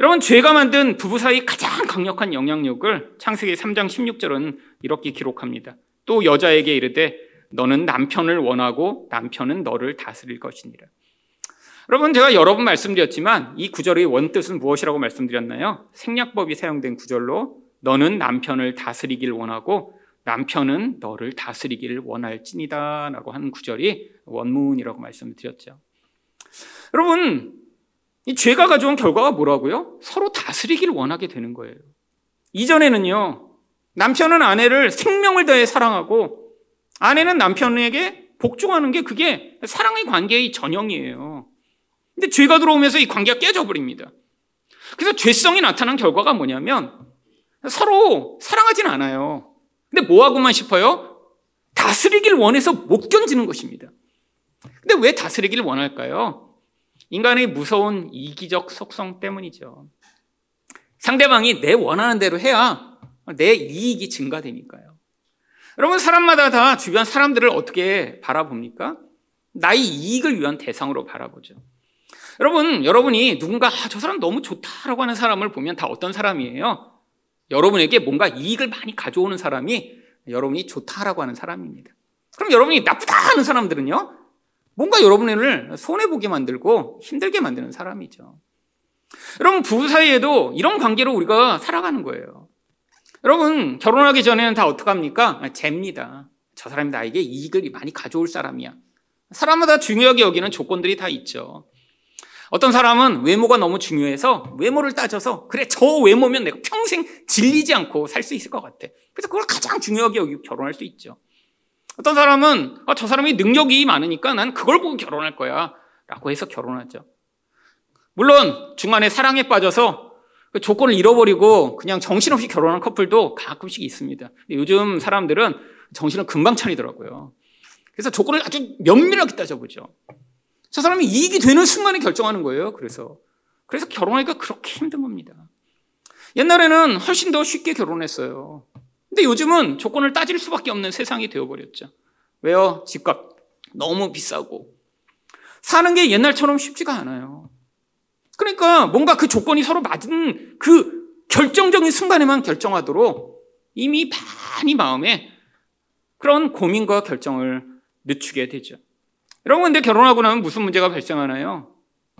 여러분, 죄가 만든 부부 사이 가장 강력한 영향력을 창세기 3장 16절은 이렇게 기록합니다. 또 여자에게 이르되 너는 남편을 원하고 남편은 너를 다스릴 것이니라. 여러분 제가 여러 번 말씀드렸지만 이 구절의 원뜻은 무엇이라고 말씀드렸나요? 생략법이 사용된 구절로 너는 남편을 다스리길 원하고 남편은 너를 다스리기를 원할지니다 라고 하는 구절이 원문이라고 말씀드렸죠. 여러분 이 죄가 가져온 결과가 뭐라고요? 서로 다스리기를 원하게 되는 거예요. 이전에는요 남편은 아내를 생명을 다해 사랑하고 아내는 남편에게 복종하는 게 그게 사랑의 관계의 전형이에요. 근데 죄가 들어오면서 이 관계가 깨져버립니다. 그래서 죄성이 나타난 결과가 뭐냐면 서로 사랑하진 않아요. 근데 뭐 하고만 싶어요? 다스리길 원해서 못 견디는 것입니다. 근데 왜 다스리기를 원할까요? 인간의 무서운 이기적 속성 때문이죠. 상대방이 내 원하는 대로 해야 내 이익이 증가되니까요. 여러분, 사람마다 다 주변 사람들을 어떻게 바라봅니까? 나의 이익을 위한 대상으로 바라보죠. 여러분, 여러분이 누군가 아, 저 사람 너무 좋다라고 하는 사람을 보면 다 어떤 사람이에요? 여러분에게 뭔가 이익을 많이 가져오는 사람이 여러분이 좋다라고 하는 사람입니다. 그럼 여러분이 나쁘다 하는 사람들은요? 뭔가 여러분을 손해보게 만들고 힘들게 만드는 사람이죠. 여러분, 부부 사이에도 이런 관계로 우리가 살아가는 거예요. 여러분, 결혼하기 전에는 다 어떡합니까? 잽니다. 저 사람이 나에게 이익을 많이 가져올 사람이야. 사람마다 중요하게 여기는 조건들이 다 있죠. 어떤 사람은 외모가 너무 중요해서 외모를 따져서 그래 저 외모면 내가 평생 질리지 않고 살 수 있을 것 같아. 그래서 그걸 가장 중요하게 여기고 결혼할 수 있죠. 어떤 사람은 아, 저 사람이 능력이 많으니까 난 그걸 보고 결혼할 거야 라고 해서 결혼하죠. 물론 중간에 사랑에 빠져서 그 조건을 잃어버리고 그냥 정신없이 결혼한 커플도 가끔씩 있습니다. 요즘 사람들은 정신을 금방 차리더라고요. 그래서 조건을 아주 면밀하게 따져보죠. 저 사람이 이익이 되는 순간에 결정하는 거예요. 그래서. 그래서 결혼하기가 그렇게 힘든 겁니다. 옛날에는 훨씬 더 쉽게 결혼했어요. 근데 요즘은 조건을 따질 수밖에 없는 세상이 되어버렸죠. 왜요? 집값 너무 비싸고. 사는 게 옛날처럼 쉽지가 않아요. 그러니까 뭔가 그 조건이 서로 맞은 그 결정적인 순간에만 결정하도록 이미 많이 마음에 그런 고민과 결정을 늦추게 되죠. 여러분, 근데 결혼하고 나면 무슨 문제가 발생하나요?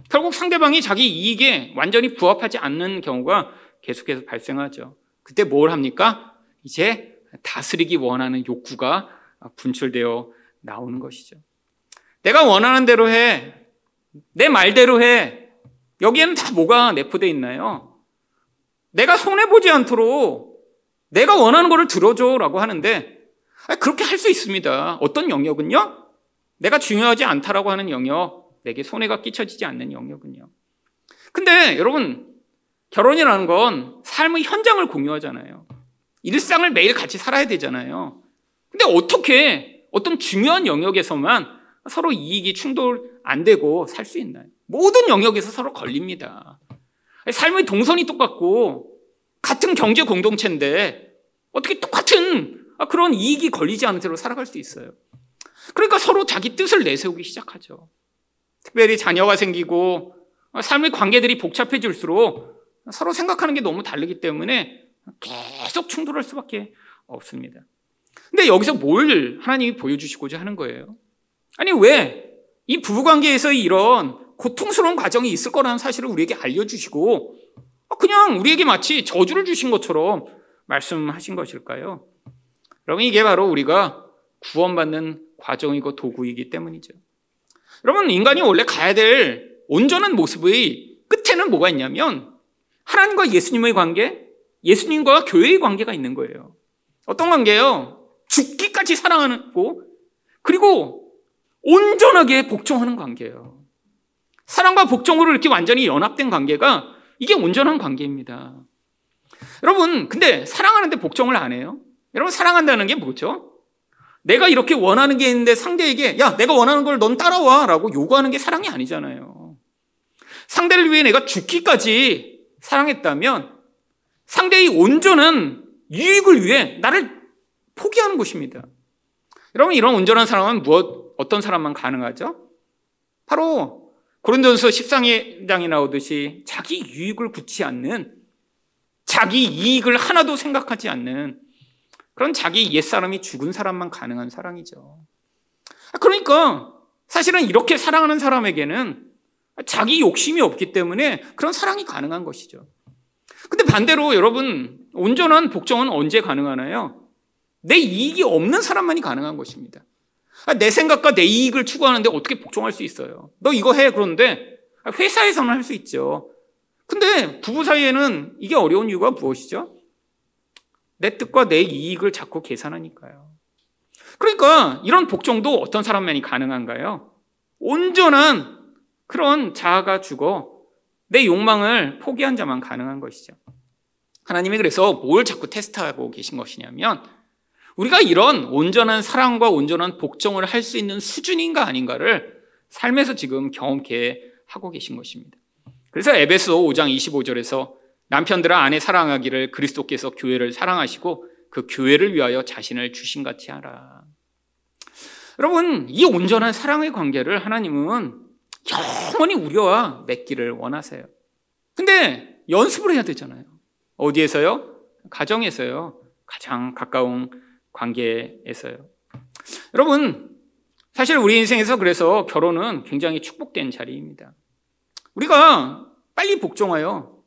결국 상대방이 자기 이익에 완전히 부합하지 않는 경우가 계속해서 발생하죠. 그때 뭘 합니까? 이제 다스리기 원하는 욕구가 분출되어 나오는 것이죠. 내가 원하는 대로 해. 내 말대로 해. 여기에는 다 뭐가 내포되어 있나요? 내가 손해보지 않도록 내가 원하는 것을 들어줘라고 하는데 그렇게 할 수 있습니다. 어떤 영역은요? 내가 중요하지 않다라고 하는 영역, 내게 손해가 끼쳐지지 않는 영역은요. 근데 여러분, 결혼이라는 건 삶의 현장을 공유하잖아요. 일상을 매일 같이 살아야 되잖아요. 근데 어떻게 어떤 중요한 영역에서만 서로 이익이 충돌 안 되고 살 수 있나요? 모든 영역에서 서로 걸립니다. 삶의 동선이 똑같고 같은 경제 공동체인데 어떻게 똑같은 그런 이익이 걸리지 않은 대로 살아갈 수 있어요. 그러니까 서로 자기 뜻을 내세우기 시작하죠. 특별히 자녀가 생기고 삶의 관계들이 복잡해질수록 서로 생각하는 게 너무 다르기 때문에 계속 충돌할 수밖에 없습니다. 근데 여기서 뭘 하나님이 보여주시고자 하는 거예요? 아니, 왜 이 부부관계에서 이런 고통스러운 과정이 있을 거라는 사실을 우리에게 알려주시고 그냥 우리에게 마치 저주를 주신 것처럼 말씀하신 것일까요? 여러분, 이게 바로 우리가 구원받는 과정이고 도구이기 때문이죠. 여러분, 인간이 원래 가야 될 온전한 모습의 끝에는 뭐가 있냐면 하나님과 예수님의 관계, 예수님과 교회의 관계가 있는 거예요. 어떤 관계요? 죽기까지 사랑하고 그리고 온전하게 복종하는 관계예요. 사랑과 복종으로 이렇게 완전히 연합된 관계가 이게 온전한 관계입니다. 여러분, 근데 사랑하는데 복종을 안 해요? 여러분, 사랑한다는 게 뭐죠? 내가 이렇게 원하는 게 있는데 상대에게, 야, 내가 원하는 걸 넌 따라와. 라고 요구하는 게 사랑이 아니잖아요. 상대를 위해 내가 죽기까지 사랑했다면 상대의 온전한 유익을 위해 나를 포기하는 것입니다. 여러분, 이런 온전한 사랑은 무엇, 어떤 사람만 가능하죠? 바로 고린도전서 13장에 나오듯이 자기 유익을 굳지 않는 자기 이익을 하나도 생각하지 않는 그런 자기 옛사람이 죽은 사람만 가능한 사랑이죠. 그러니까 사실은 이렇게 사랑하는 사람에게는 자기 욕심이 없기 때문에 그런 사랑이 가능한 것이죠. 근데 반대로 여러분, 온전한 복종은 언제 가능하나요? 내 이익이 없는 사람만이 가능한 것입니다. 내 생각과 내 이익을 추구하는데 어떻게 복종할 수 있어요? 너 이거 해. 그런데 회사에서는 할 수 있죠. 근데 부부 사이에는 이게 어려운 이유가 무엇이죠? 내 뜻과 내 이익을 자꾸 계산하니까요. 그러니까 이런 복종도 어떤 사람만이 가능한가요? 온전한 그런 자아가 죽어 내 욕망을 포기한 자만 가능한 것이죠. 하나님이 그래서 뭘 자꾸 테스트하고 계신 것이냐면 우리가 이런 온전한 사랑과 온전한 복종을 할 수 있는 수준인가 아닌가를 삶에서 지금 경험케 하고 계신 것입니다. 그래서 에베소 5장 25절에서 남편들아 아내 사랑하기를 그리스도께서 교회를 사랑하시고 그 교회를 위하여 자신을 주신 같이 하라. 여러분, 이 온전한 사랑의 관계를 하나님은 영원히 우리와 맺기를 원하세요. 근데 연습을 해야 되잖아요. 어디에서요? 가정에서요. 가장 가까운 관계에서요. 여러분, 사실 우리 인생에서 그래서 결혼은 굉장히 축복된 자리입니다. 우리가 빨리 복종하여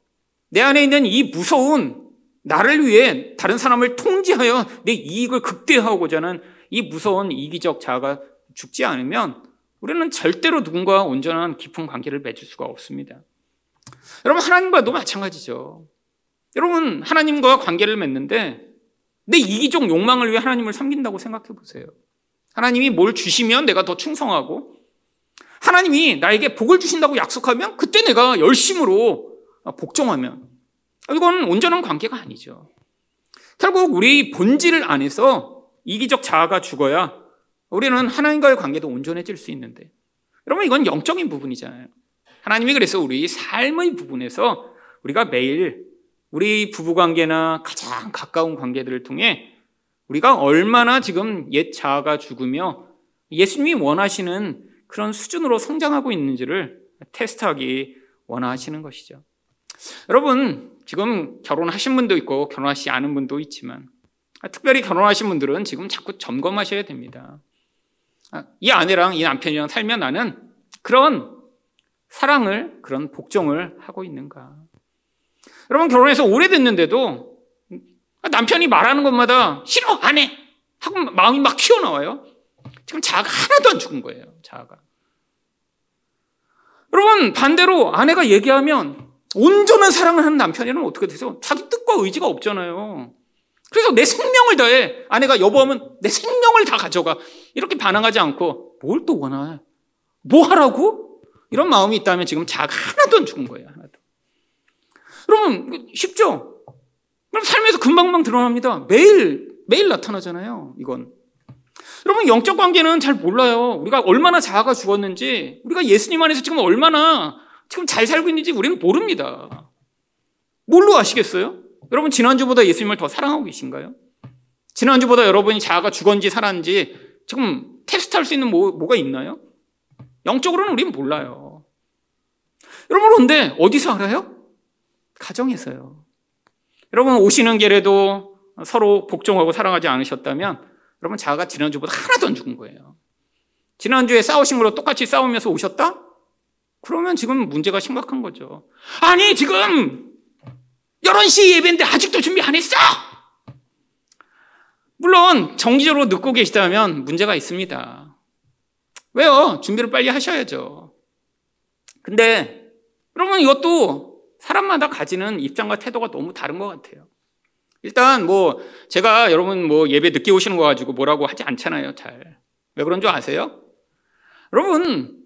내 안에 있는 이 무서운 나를 위해 다른 사람을 통제하여 내 이익을 극대화하고자 하는 이 무서운 이기적 자아가 죽지 않으면 우리는 절대로 누군가와 온전한 깊은 관계를 맺을 수가 없습니다. 여러분, 하나님과도 마찬가지죠. 여러분, 하나님과 관계를 맺는데 내 이기적 욕망을 위해 하나님을 섬긴다고 생각해 보세요. 하나님이 뭘 주시면 내가 더 충성하고 하나님이 나에게 복을 주신다고 약속하면 그때 내가 열심으로 복종하면 이건 온전한 관계가 아니죠. 결국 우리 본질 안에서 이기적 자아가 죽어야 우리는 하나님과의 관계도 온전해질 수 있는데 여러분 이건 영적인 부분이잖아요. 하나님이 그래서 우리 삶의 부분에서 우리가 매일 우리 부부관계나 가장 가까운 관계들을 통해 우리가 얼마나 지금 옛 자아가 죽으며 예수님이 원하시는 그런 수준으로 성장하고 있는지를 테스트하기 원하시는 것이죠. 여러분, 지금 결혼하신 분도 있고 결혼하시지 않은 분도 있지만 특별히 결혼하신 분들은 지금 자꾸 점검하셔야 됩니다. 이 아내랑 이 남편이랑 살면 나는 그런 사랑을, 그런 복종을 하고 있는가. 여러분 결혼해서 오래됐는데도 남편이 말하는 것마다 싫어 안 해. 하고 마음이 막 튀어나와요. 지금 자아가 하나도 안 죽은 거예요. 자아가. 여러분 반대로 아내가 얘기하면 온전한 사랑을 하는 남편이라면 어떻게 되세요? 자기 뜻과 의지가 없잖아요. 그래서 내 생명을 다해 아내가 여보하면 내 생명을 다 가져가 이렇게 반항하지 않고 뭘 또 원해? 뭐 하라고? 이런 마음이 있다면 지금 자아가 하나도 안 죽은 거예요. 하나도. 여러분 쉽죠? 그럼 삶에서 금방금방 드러납니다. 매일 매일 나타나잖아요. 이건 여러분 영적 관계는 잘 몰라요. 우리가 얼마나 자아가 죽었는지, 우리가 예수님 안에서 지금 얼마나 지금 잘 살고 있는지 우리는 모릅니다. 뭘로 아시겠어요? 여러분 지난주보다 예수님을 더 사랑하고 계신가요? 지난주보다 여러분이 자아가 죽었는지 살았는지 지금 테스트할 수 있는 뭐, 뭐가 있나요? 영적으로는 우리는 몰라요. 여러분 그런데 어디서 알아요? 가정에서요. 여러분 오시는 길에도 서로 복종하고 사랑하지 않으셨다면 여러분 자아가 지난주보다 하나도 안 죽은 거예요. 지난주에 싸우신 걸로 똑같이 싸우면서 오셨다? 그러면 지금 문제가 심각한 거죠. 아니 지금 11시 예배인데 아직도 준비 안 했어! 물론 정기적으로 늦고 계시다면 문제가 있습니다. 왜요? 준비를 빨리 하셔야죠. 근데 여러분 이것도 사람마다 가지는 입장과 태도가 너무 다른 것 같아요. 일단 뭐 제가 여러분 뭐 예배 늦게 오시는 거 가지고 뭐라고 하지 않잖아요. 잘. 왜 그런 줄 아세요? 여러분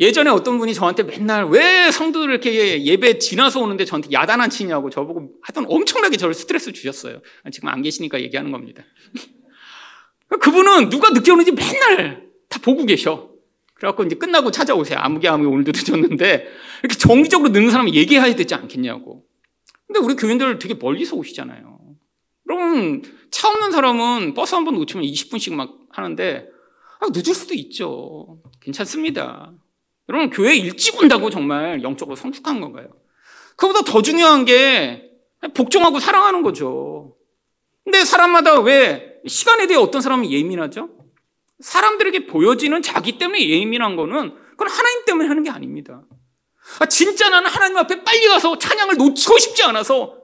예전에 어떤 분이 저한테 맨날 왜 성도들 이렇게 예배 지나서 오는데 저한테 야단 안 치냐고 저보고 하여튼 엄청나게 저를 스트레스 주셨어요. 지금 안 계시니까 얘기하는 겁니다. 그분은 누가 늦게 오는지 맨날 다 보고 계셔. 그래갖고 이제 끝나고 찾아오세요. 아무개 아무개 오늘도 늦었는데 이렇게 정기적으로 늦는 사람이 얘기해야 되지 않겠냐고. 근데 우리 교인들 되게 멀리서 오시잖아요. 여러분, 차 없는 사람은 버스 한 번 놓치면 20분씩 막 하는데, 아, 늦을 수도 있죠. 괜찮습니다. 여러분, 교회 일찍 온다고 정말 영적으로 성숙한 건가요? 그보다 더 중요한 게 복종하고 사랑하는 거죠. 근데 사람마다 왜 시간에 대해 어떤 사람은 예민하죠? 사람들에게 보여지는 자기 때문에 예민한 거는 그건 하나님 때문에 하는 게 아닙니다. 아, 진짜 나는 하나님 앞에 빨리 가서 찬양을 놓치고 싶지 않아서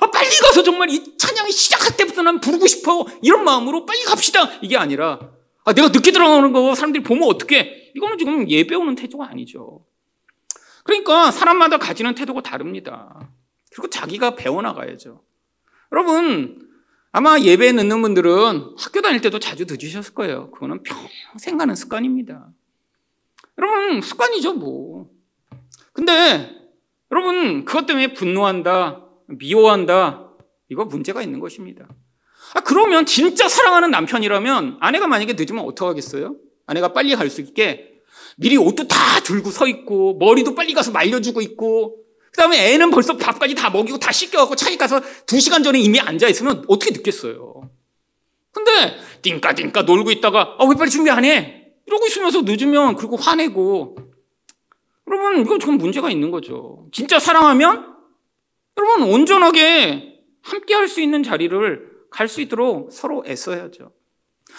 아, 빨리 가서 정말 이 찬양이 시작할 때부터 난 부르고 싶어. 이런 마음으로 빨리 갑시다. 이게 아니라, 아, 내가 늦게 들어가는 거 사람들이 보면 어떡해. 이거는 지금 예배 오는 태도가 아니죠. 그러니까 사람마다 가지는 태도가 다릅니다. 그리고 자기가 배워나가야죠. 여러분, 아마 예배에 늦는 분들은 학교 다닐 때도 자주 늦으셨을 거예요. 그거는 평생 가는 습관입니다. 여러분, 습관이죠, 뭐. 근데, 여러분, 그것 때문에 분노한다, 미워한다. 이거 문제가 있는 것입니다. 아, 그러면 진짜 사랑하는 남편이라면 아내가 만약에 늦으면 어떡하겠어요? 아내가 빨리 갈 수 있게 미리 옷도 다 들고 서 있고 머리도 빨리 가서 말려주고 있고 그 다음에 애는 벌써 밥까지 다 먹이고 다 씻겨갖고 차에 가서 두 시간 전에 이미 앉아 있으면 어떻게 늦겠어요? 근데 띵까 띵까 놀고 있다가 아, 왜 빨리 준비 안 해? 이러고 있으면서 늦으면 그리고 화내고 여러분 이거 좀 문제가 있는 거죠. 진짜 사랑하면 여러분, 온전하게 함께 할 수 있는 자리를 갈 수 있도록 서로 애써야죠.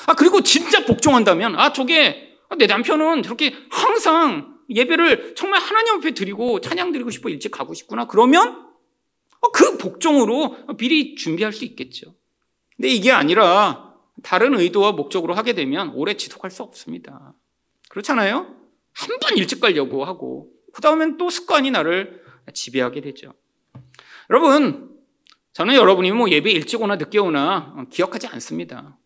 아, 그리고 진짜 복종한다면, 아, 저게, 아, 내 남편은 저렇게 항상 예배를 정말 하나님 앞에 드리고 찬양 드리고 싶어 일찍 가고 싶구나. 그러면 어, 그 복종으로 미리 준비할 수 있겠죠. 근데 이게 아니라 다른 의도와 목적으로 하게 되면 오래 지속할 수 없습니다. 그렇잖아요? 한 번 일찍 가려고 하고, 그 다음엔 또 습관이 나를 지배하게 되죠. 여러분, 저는 여러분이 뭐 예배 일찍 오나 늦게 오나 기억하지 않습니다.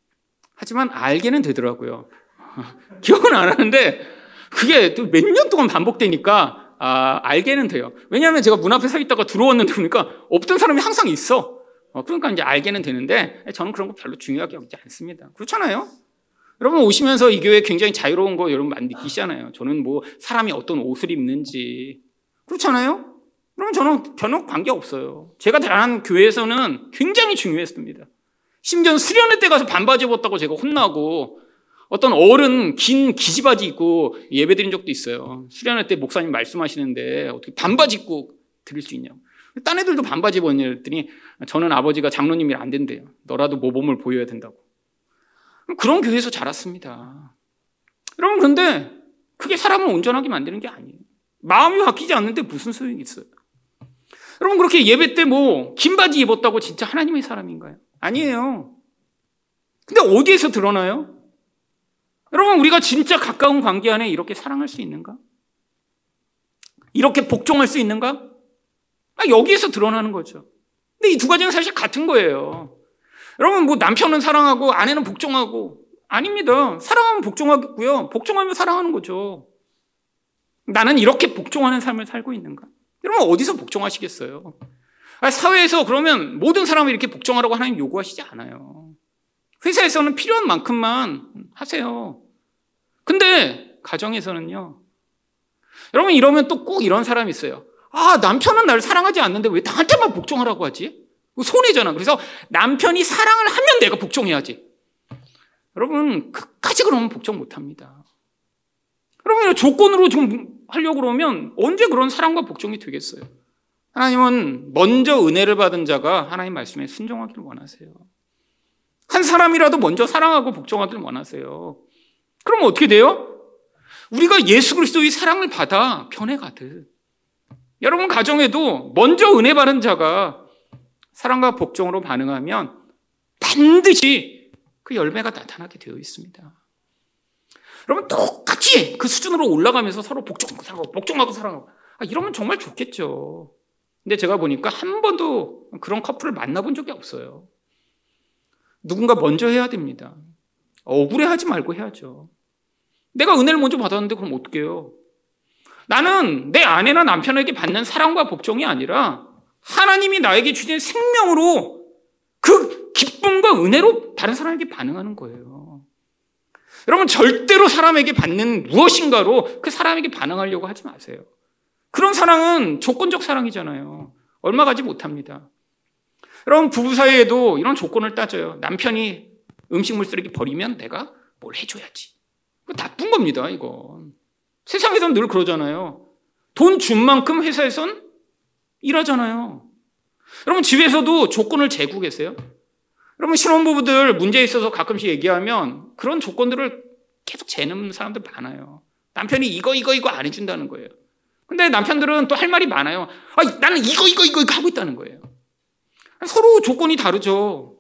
하지만 알게는 되더라고요. 기억은 안 하는데 그게 또 몇 년 동안 반복되니까 아, 알게는 돼요. 왜냐하면 제가 문 앞에 서 있다가 들어왔는데 보니까 없던 사람이 항상 있어. 어, 그러니까 이제 알게는 되는데 저는 그런 거 별로 중요하게 여기지 않습니다. 그렇잖아요? 여러분 오시면서 이 교회 굉장히 자유로운 거 여러분 많이 느끼시잖아요. 저는 뭐 사람이 어떤 옷을 입는지 그렇잖아요? 그럼 저는 전혀 관계 없어요. 제가 다른 교회에서는 굉장히 중요했습니다. 심지어 수련회 때 가서 반바지 입었다고 제가 혼나고 어떤 어른 긴 기지바지 입고 예배 드린 적도 있어요. 수련회 때 목사님 말씀하시는데 어떻게 반바지 입고 드릴 수 있냐고. 딴 애들도 반바지 입었냐 했더니 저는 아버지가 장로님이 안 된대요. 너라도 모범을 보여야 된다고. 그런 교회에서 자랐습니다. 여러분 그런데 그게 사람을 온전하게 만드는 게 아니에요. 마음이 바뀌지 않는데 무슨 소용이 있어요? 여러분 그렇게 예배 때 뭐 긴 바지 입었다고 진짜 하나님의 사람인가요? 아니에요. 근데 어디에서 드러나요? 여러분, 우리가 진짜 가까운 관계 안에 이렇게 사랑할 수 있는가? 이렇게 복종할 수 있는가? 아, 여기에서 드러나는 거죠. 근데 이 두 가지는 사실 같은 거예요. 여러분, 뭐 남편은 사랑하고 아내는 복종하고 아닙니다. 사랑하면 복종하겠고요. 복종하면 사랑하는 거죠. 나는 이렇게 복종하는 삶을 살고 있는가? 여러분, 어디서 복종하시겠어요? 아, 사회에서 그러면 모든 사람을 이렇게 복종하라고 하나님 요구하시지 않아요. 회사에서는 필요한 만큼만 하세요. 근데 가정에서는요. 여러분 이러면 또 꼭 이런 사람이 있어요. 아, 남편은 나를 사랑하지 않는데 왜 나한테만 복종하라고 하지? 손해잖아. 그래서 남편이 사랑을 하면 내가 복종해야지. 여러분, 끝까지 그러면 복종 못 합니다. 여러분, 조건으로 좀 하려고 그러면 언제 그런 사랑과 복종이 되겠어요? 하나님은 먼저 은혜를 받은 자가 하나님 말씀에 순종하기를 원하세요. 한 사람이라도 먼저 사랑하고 복종하기를 원하세요. 그럼 어떻게 돼요? 우리가 예수 그리스도의 사랑을 받아 변해가듯. 여러분 가정에도 먼저 은혜 받은 자가 사랑과 복종으로 반응하면 반드시 그 열매가 나타나게 되어 있습니다. 여러분 똑같이 그 수준으로 올라가면서 서로 복종하고 사랑하고 복종하고 사랑하고 아, 이러면 정말 좋겠죠. 근데 제가 보니까 한 번도 그런 커플을 만나본 적이 없어요. 누군가 먼저 해야 됩니다. 억울해하지 말고 해야죠. 내가 은혜를 먼저 받았는데 그럼 어떻게 해요? 나는 내 아내나 남편에게 받는 사랑과 복종이 아니라 하나님이 나에게 주신 생명으로 그 기쁨과 은혜로 다른 사람에게 반응하는 거예요. 여러분 절대로 사람에게 받는 무엇인가로 그 사람에게 반응하려고 하지 마세요. 그런 사랑은 조건적 사랑이잖아요. 얼마 가지 못합니다. 여러분 부부 사이에도 이런 조건을 따져요. 남편이 음식물 쓰레기 버리면 내가 뭘 해줘야지. 나쁜 겁니다, 이건. 세상에선 늘 그러잖아요. 돈 준 만큼 회사에선 일하잖아요. 여러분, 집에서도 조건을 재고 계세요? 여러분, 신혼부부들 문제 있어서 가끔씩 얘기하면 그런 조건들을 계속 재는 사람들 많아요. 남편이 이거, 이거, 이거 안 해준다는 거예요. 근데 남편들은 또 할 말이 많아요. 아, 나는 이거, 이거, 이거 하고 있다는 거예요. 서로 조건이 다르죠.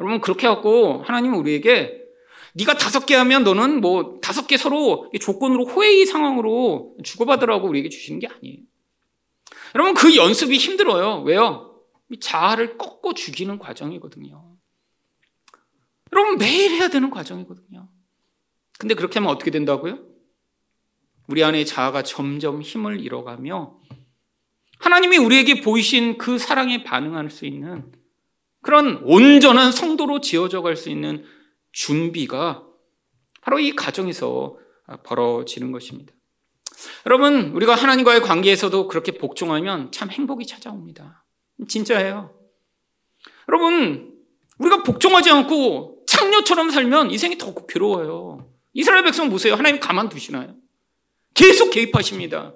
여러분, 그렇게 해갖고 하나님은 우리에게 네가 다섯 개 하면 너는 뭐 다섯 개 서로 조건으로 호의 상황으로 주고받으라고 우리에게 주시는 게 아니에요. 여러분 그 연습이 힘들어요. 왜요? 자아를 꺾고 죽이는 과정이거든요. 여러분 매일 해야 되는 과정이거든요. 근데 그렇게 하면 어떻게 된다고요? 우리 안에 자아가 점점 힘을 잃어가며 하나님이 우리에게 보이신 그 사랑에 반응할 수 있는 그런 온전한 성도로 지어져 갈 수 있는 준비가 바로 이 가정에서 벌어지는 것입니다. 여러분, 우리가 하나님과의 관계에서도 그렇게 복종하면 참 행복이 찾아옵니다. 진짜예요. 여러분, 우리가 복종하지 않고 창녀처럼 살면 이 생이 더 괴로워요. 이스라엘 백성 보세요. 하나님 가만두시나요? 계속 개입하십니다.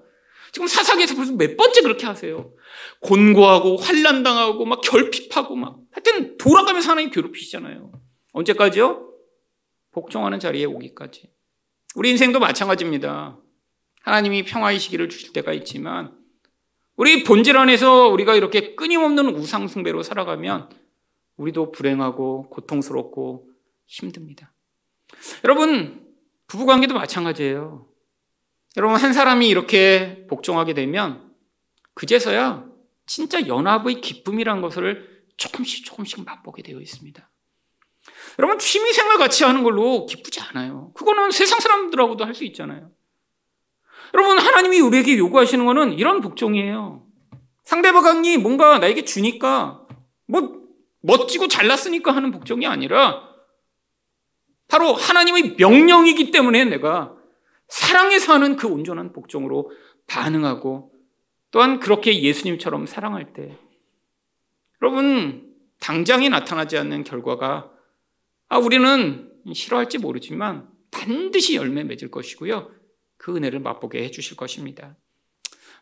지금 사사기에서 벌써 몇 번째 그렇게 하세요. 곤고하고 환란당하고 막 결핍하고 막 하여튼 돌아가면서 하나님 괴롭히시잖아요. 언제까지요? 복종하는 자리에 오기까지. 우리 인생도 마찬가지입니다. 하나님이 평화의 시기를 주실 때가 있지만 우리 본질 안에서 우리가 이렇게 끊임없는 우상 숭배로 살아가면 우리도 불행하고 고통스럽고 힘듭니다. 여러분, 부부 관계도 마찬가지예요. 여러분, 한 사람이 이렇게 복종하게 되면 그제서야 진짜 연합의 기쁨이란 것을 조금씩 조금씩 맛보게 되어 있습니다. 여러분 취미생활 같이 하는 걸로 기쁘지 않아요. 그거는 세상 사람들하고도 할 수 있잖아요. 여러분 하나님이 우리에게 요구하시는 거는 이런 복종이에요. 상대방이 뭔가 나에게 주니까 뭐 멋지고 잘났으니까 하는 복종이 아니라 바로 하나님의 명령이기 때문에 내가 사랑해서 하는 그 온전한 복종으로 반응하고 또한 그렇게 예수님처럼 사랑할 때 여러분 당장에 나타나지 않는 결과가 아, 우리는 싫어할지 모르지만 반드시 열매 맺을 것이고요. 그 은혜를 맛보게 해 주실 것입니다.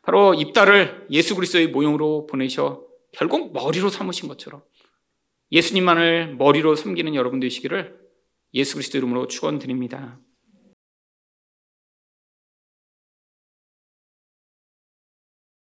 바로 입다를 예수 그리스도의 모형으로 보내셔 결국 머리로 삼으신 것처럼 예수님만을 머리로 섬기는 여러분 되시기를 예수 그리스도 이름으로 축원드립니다.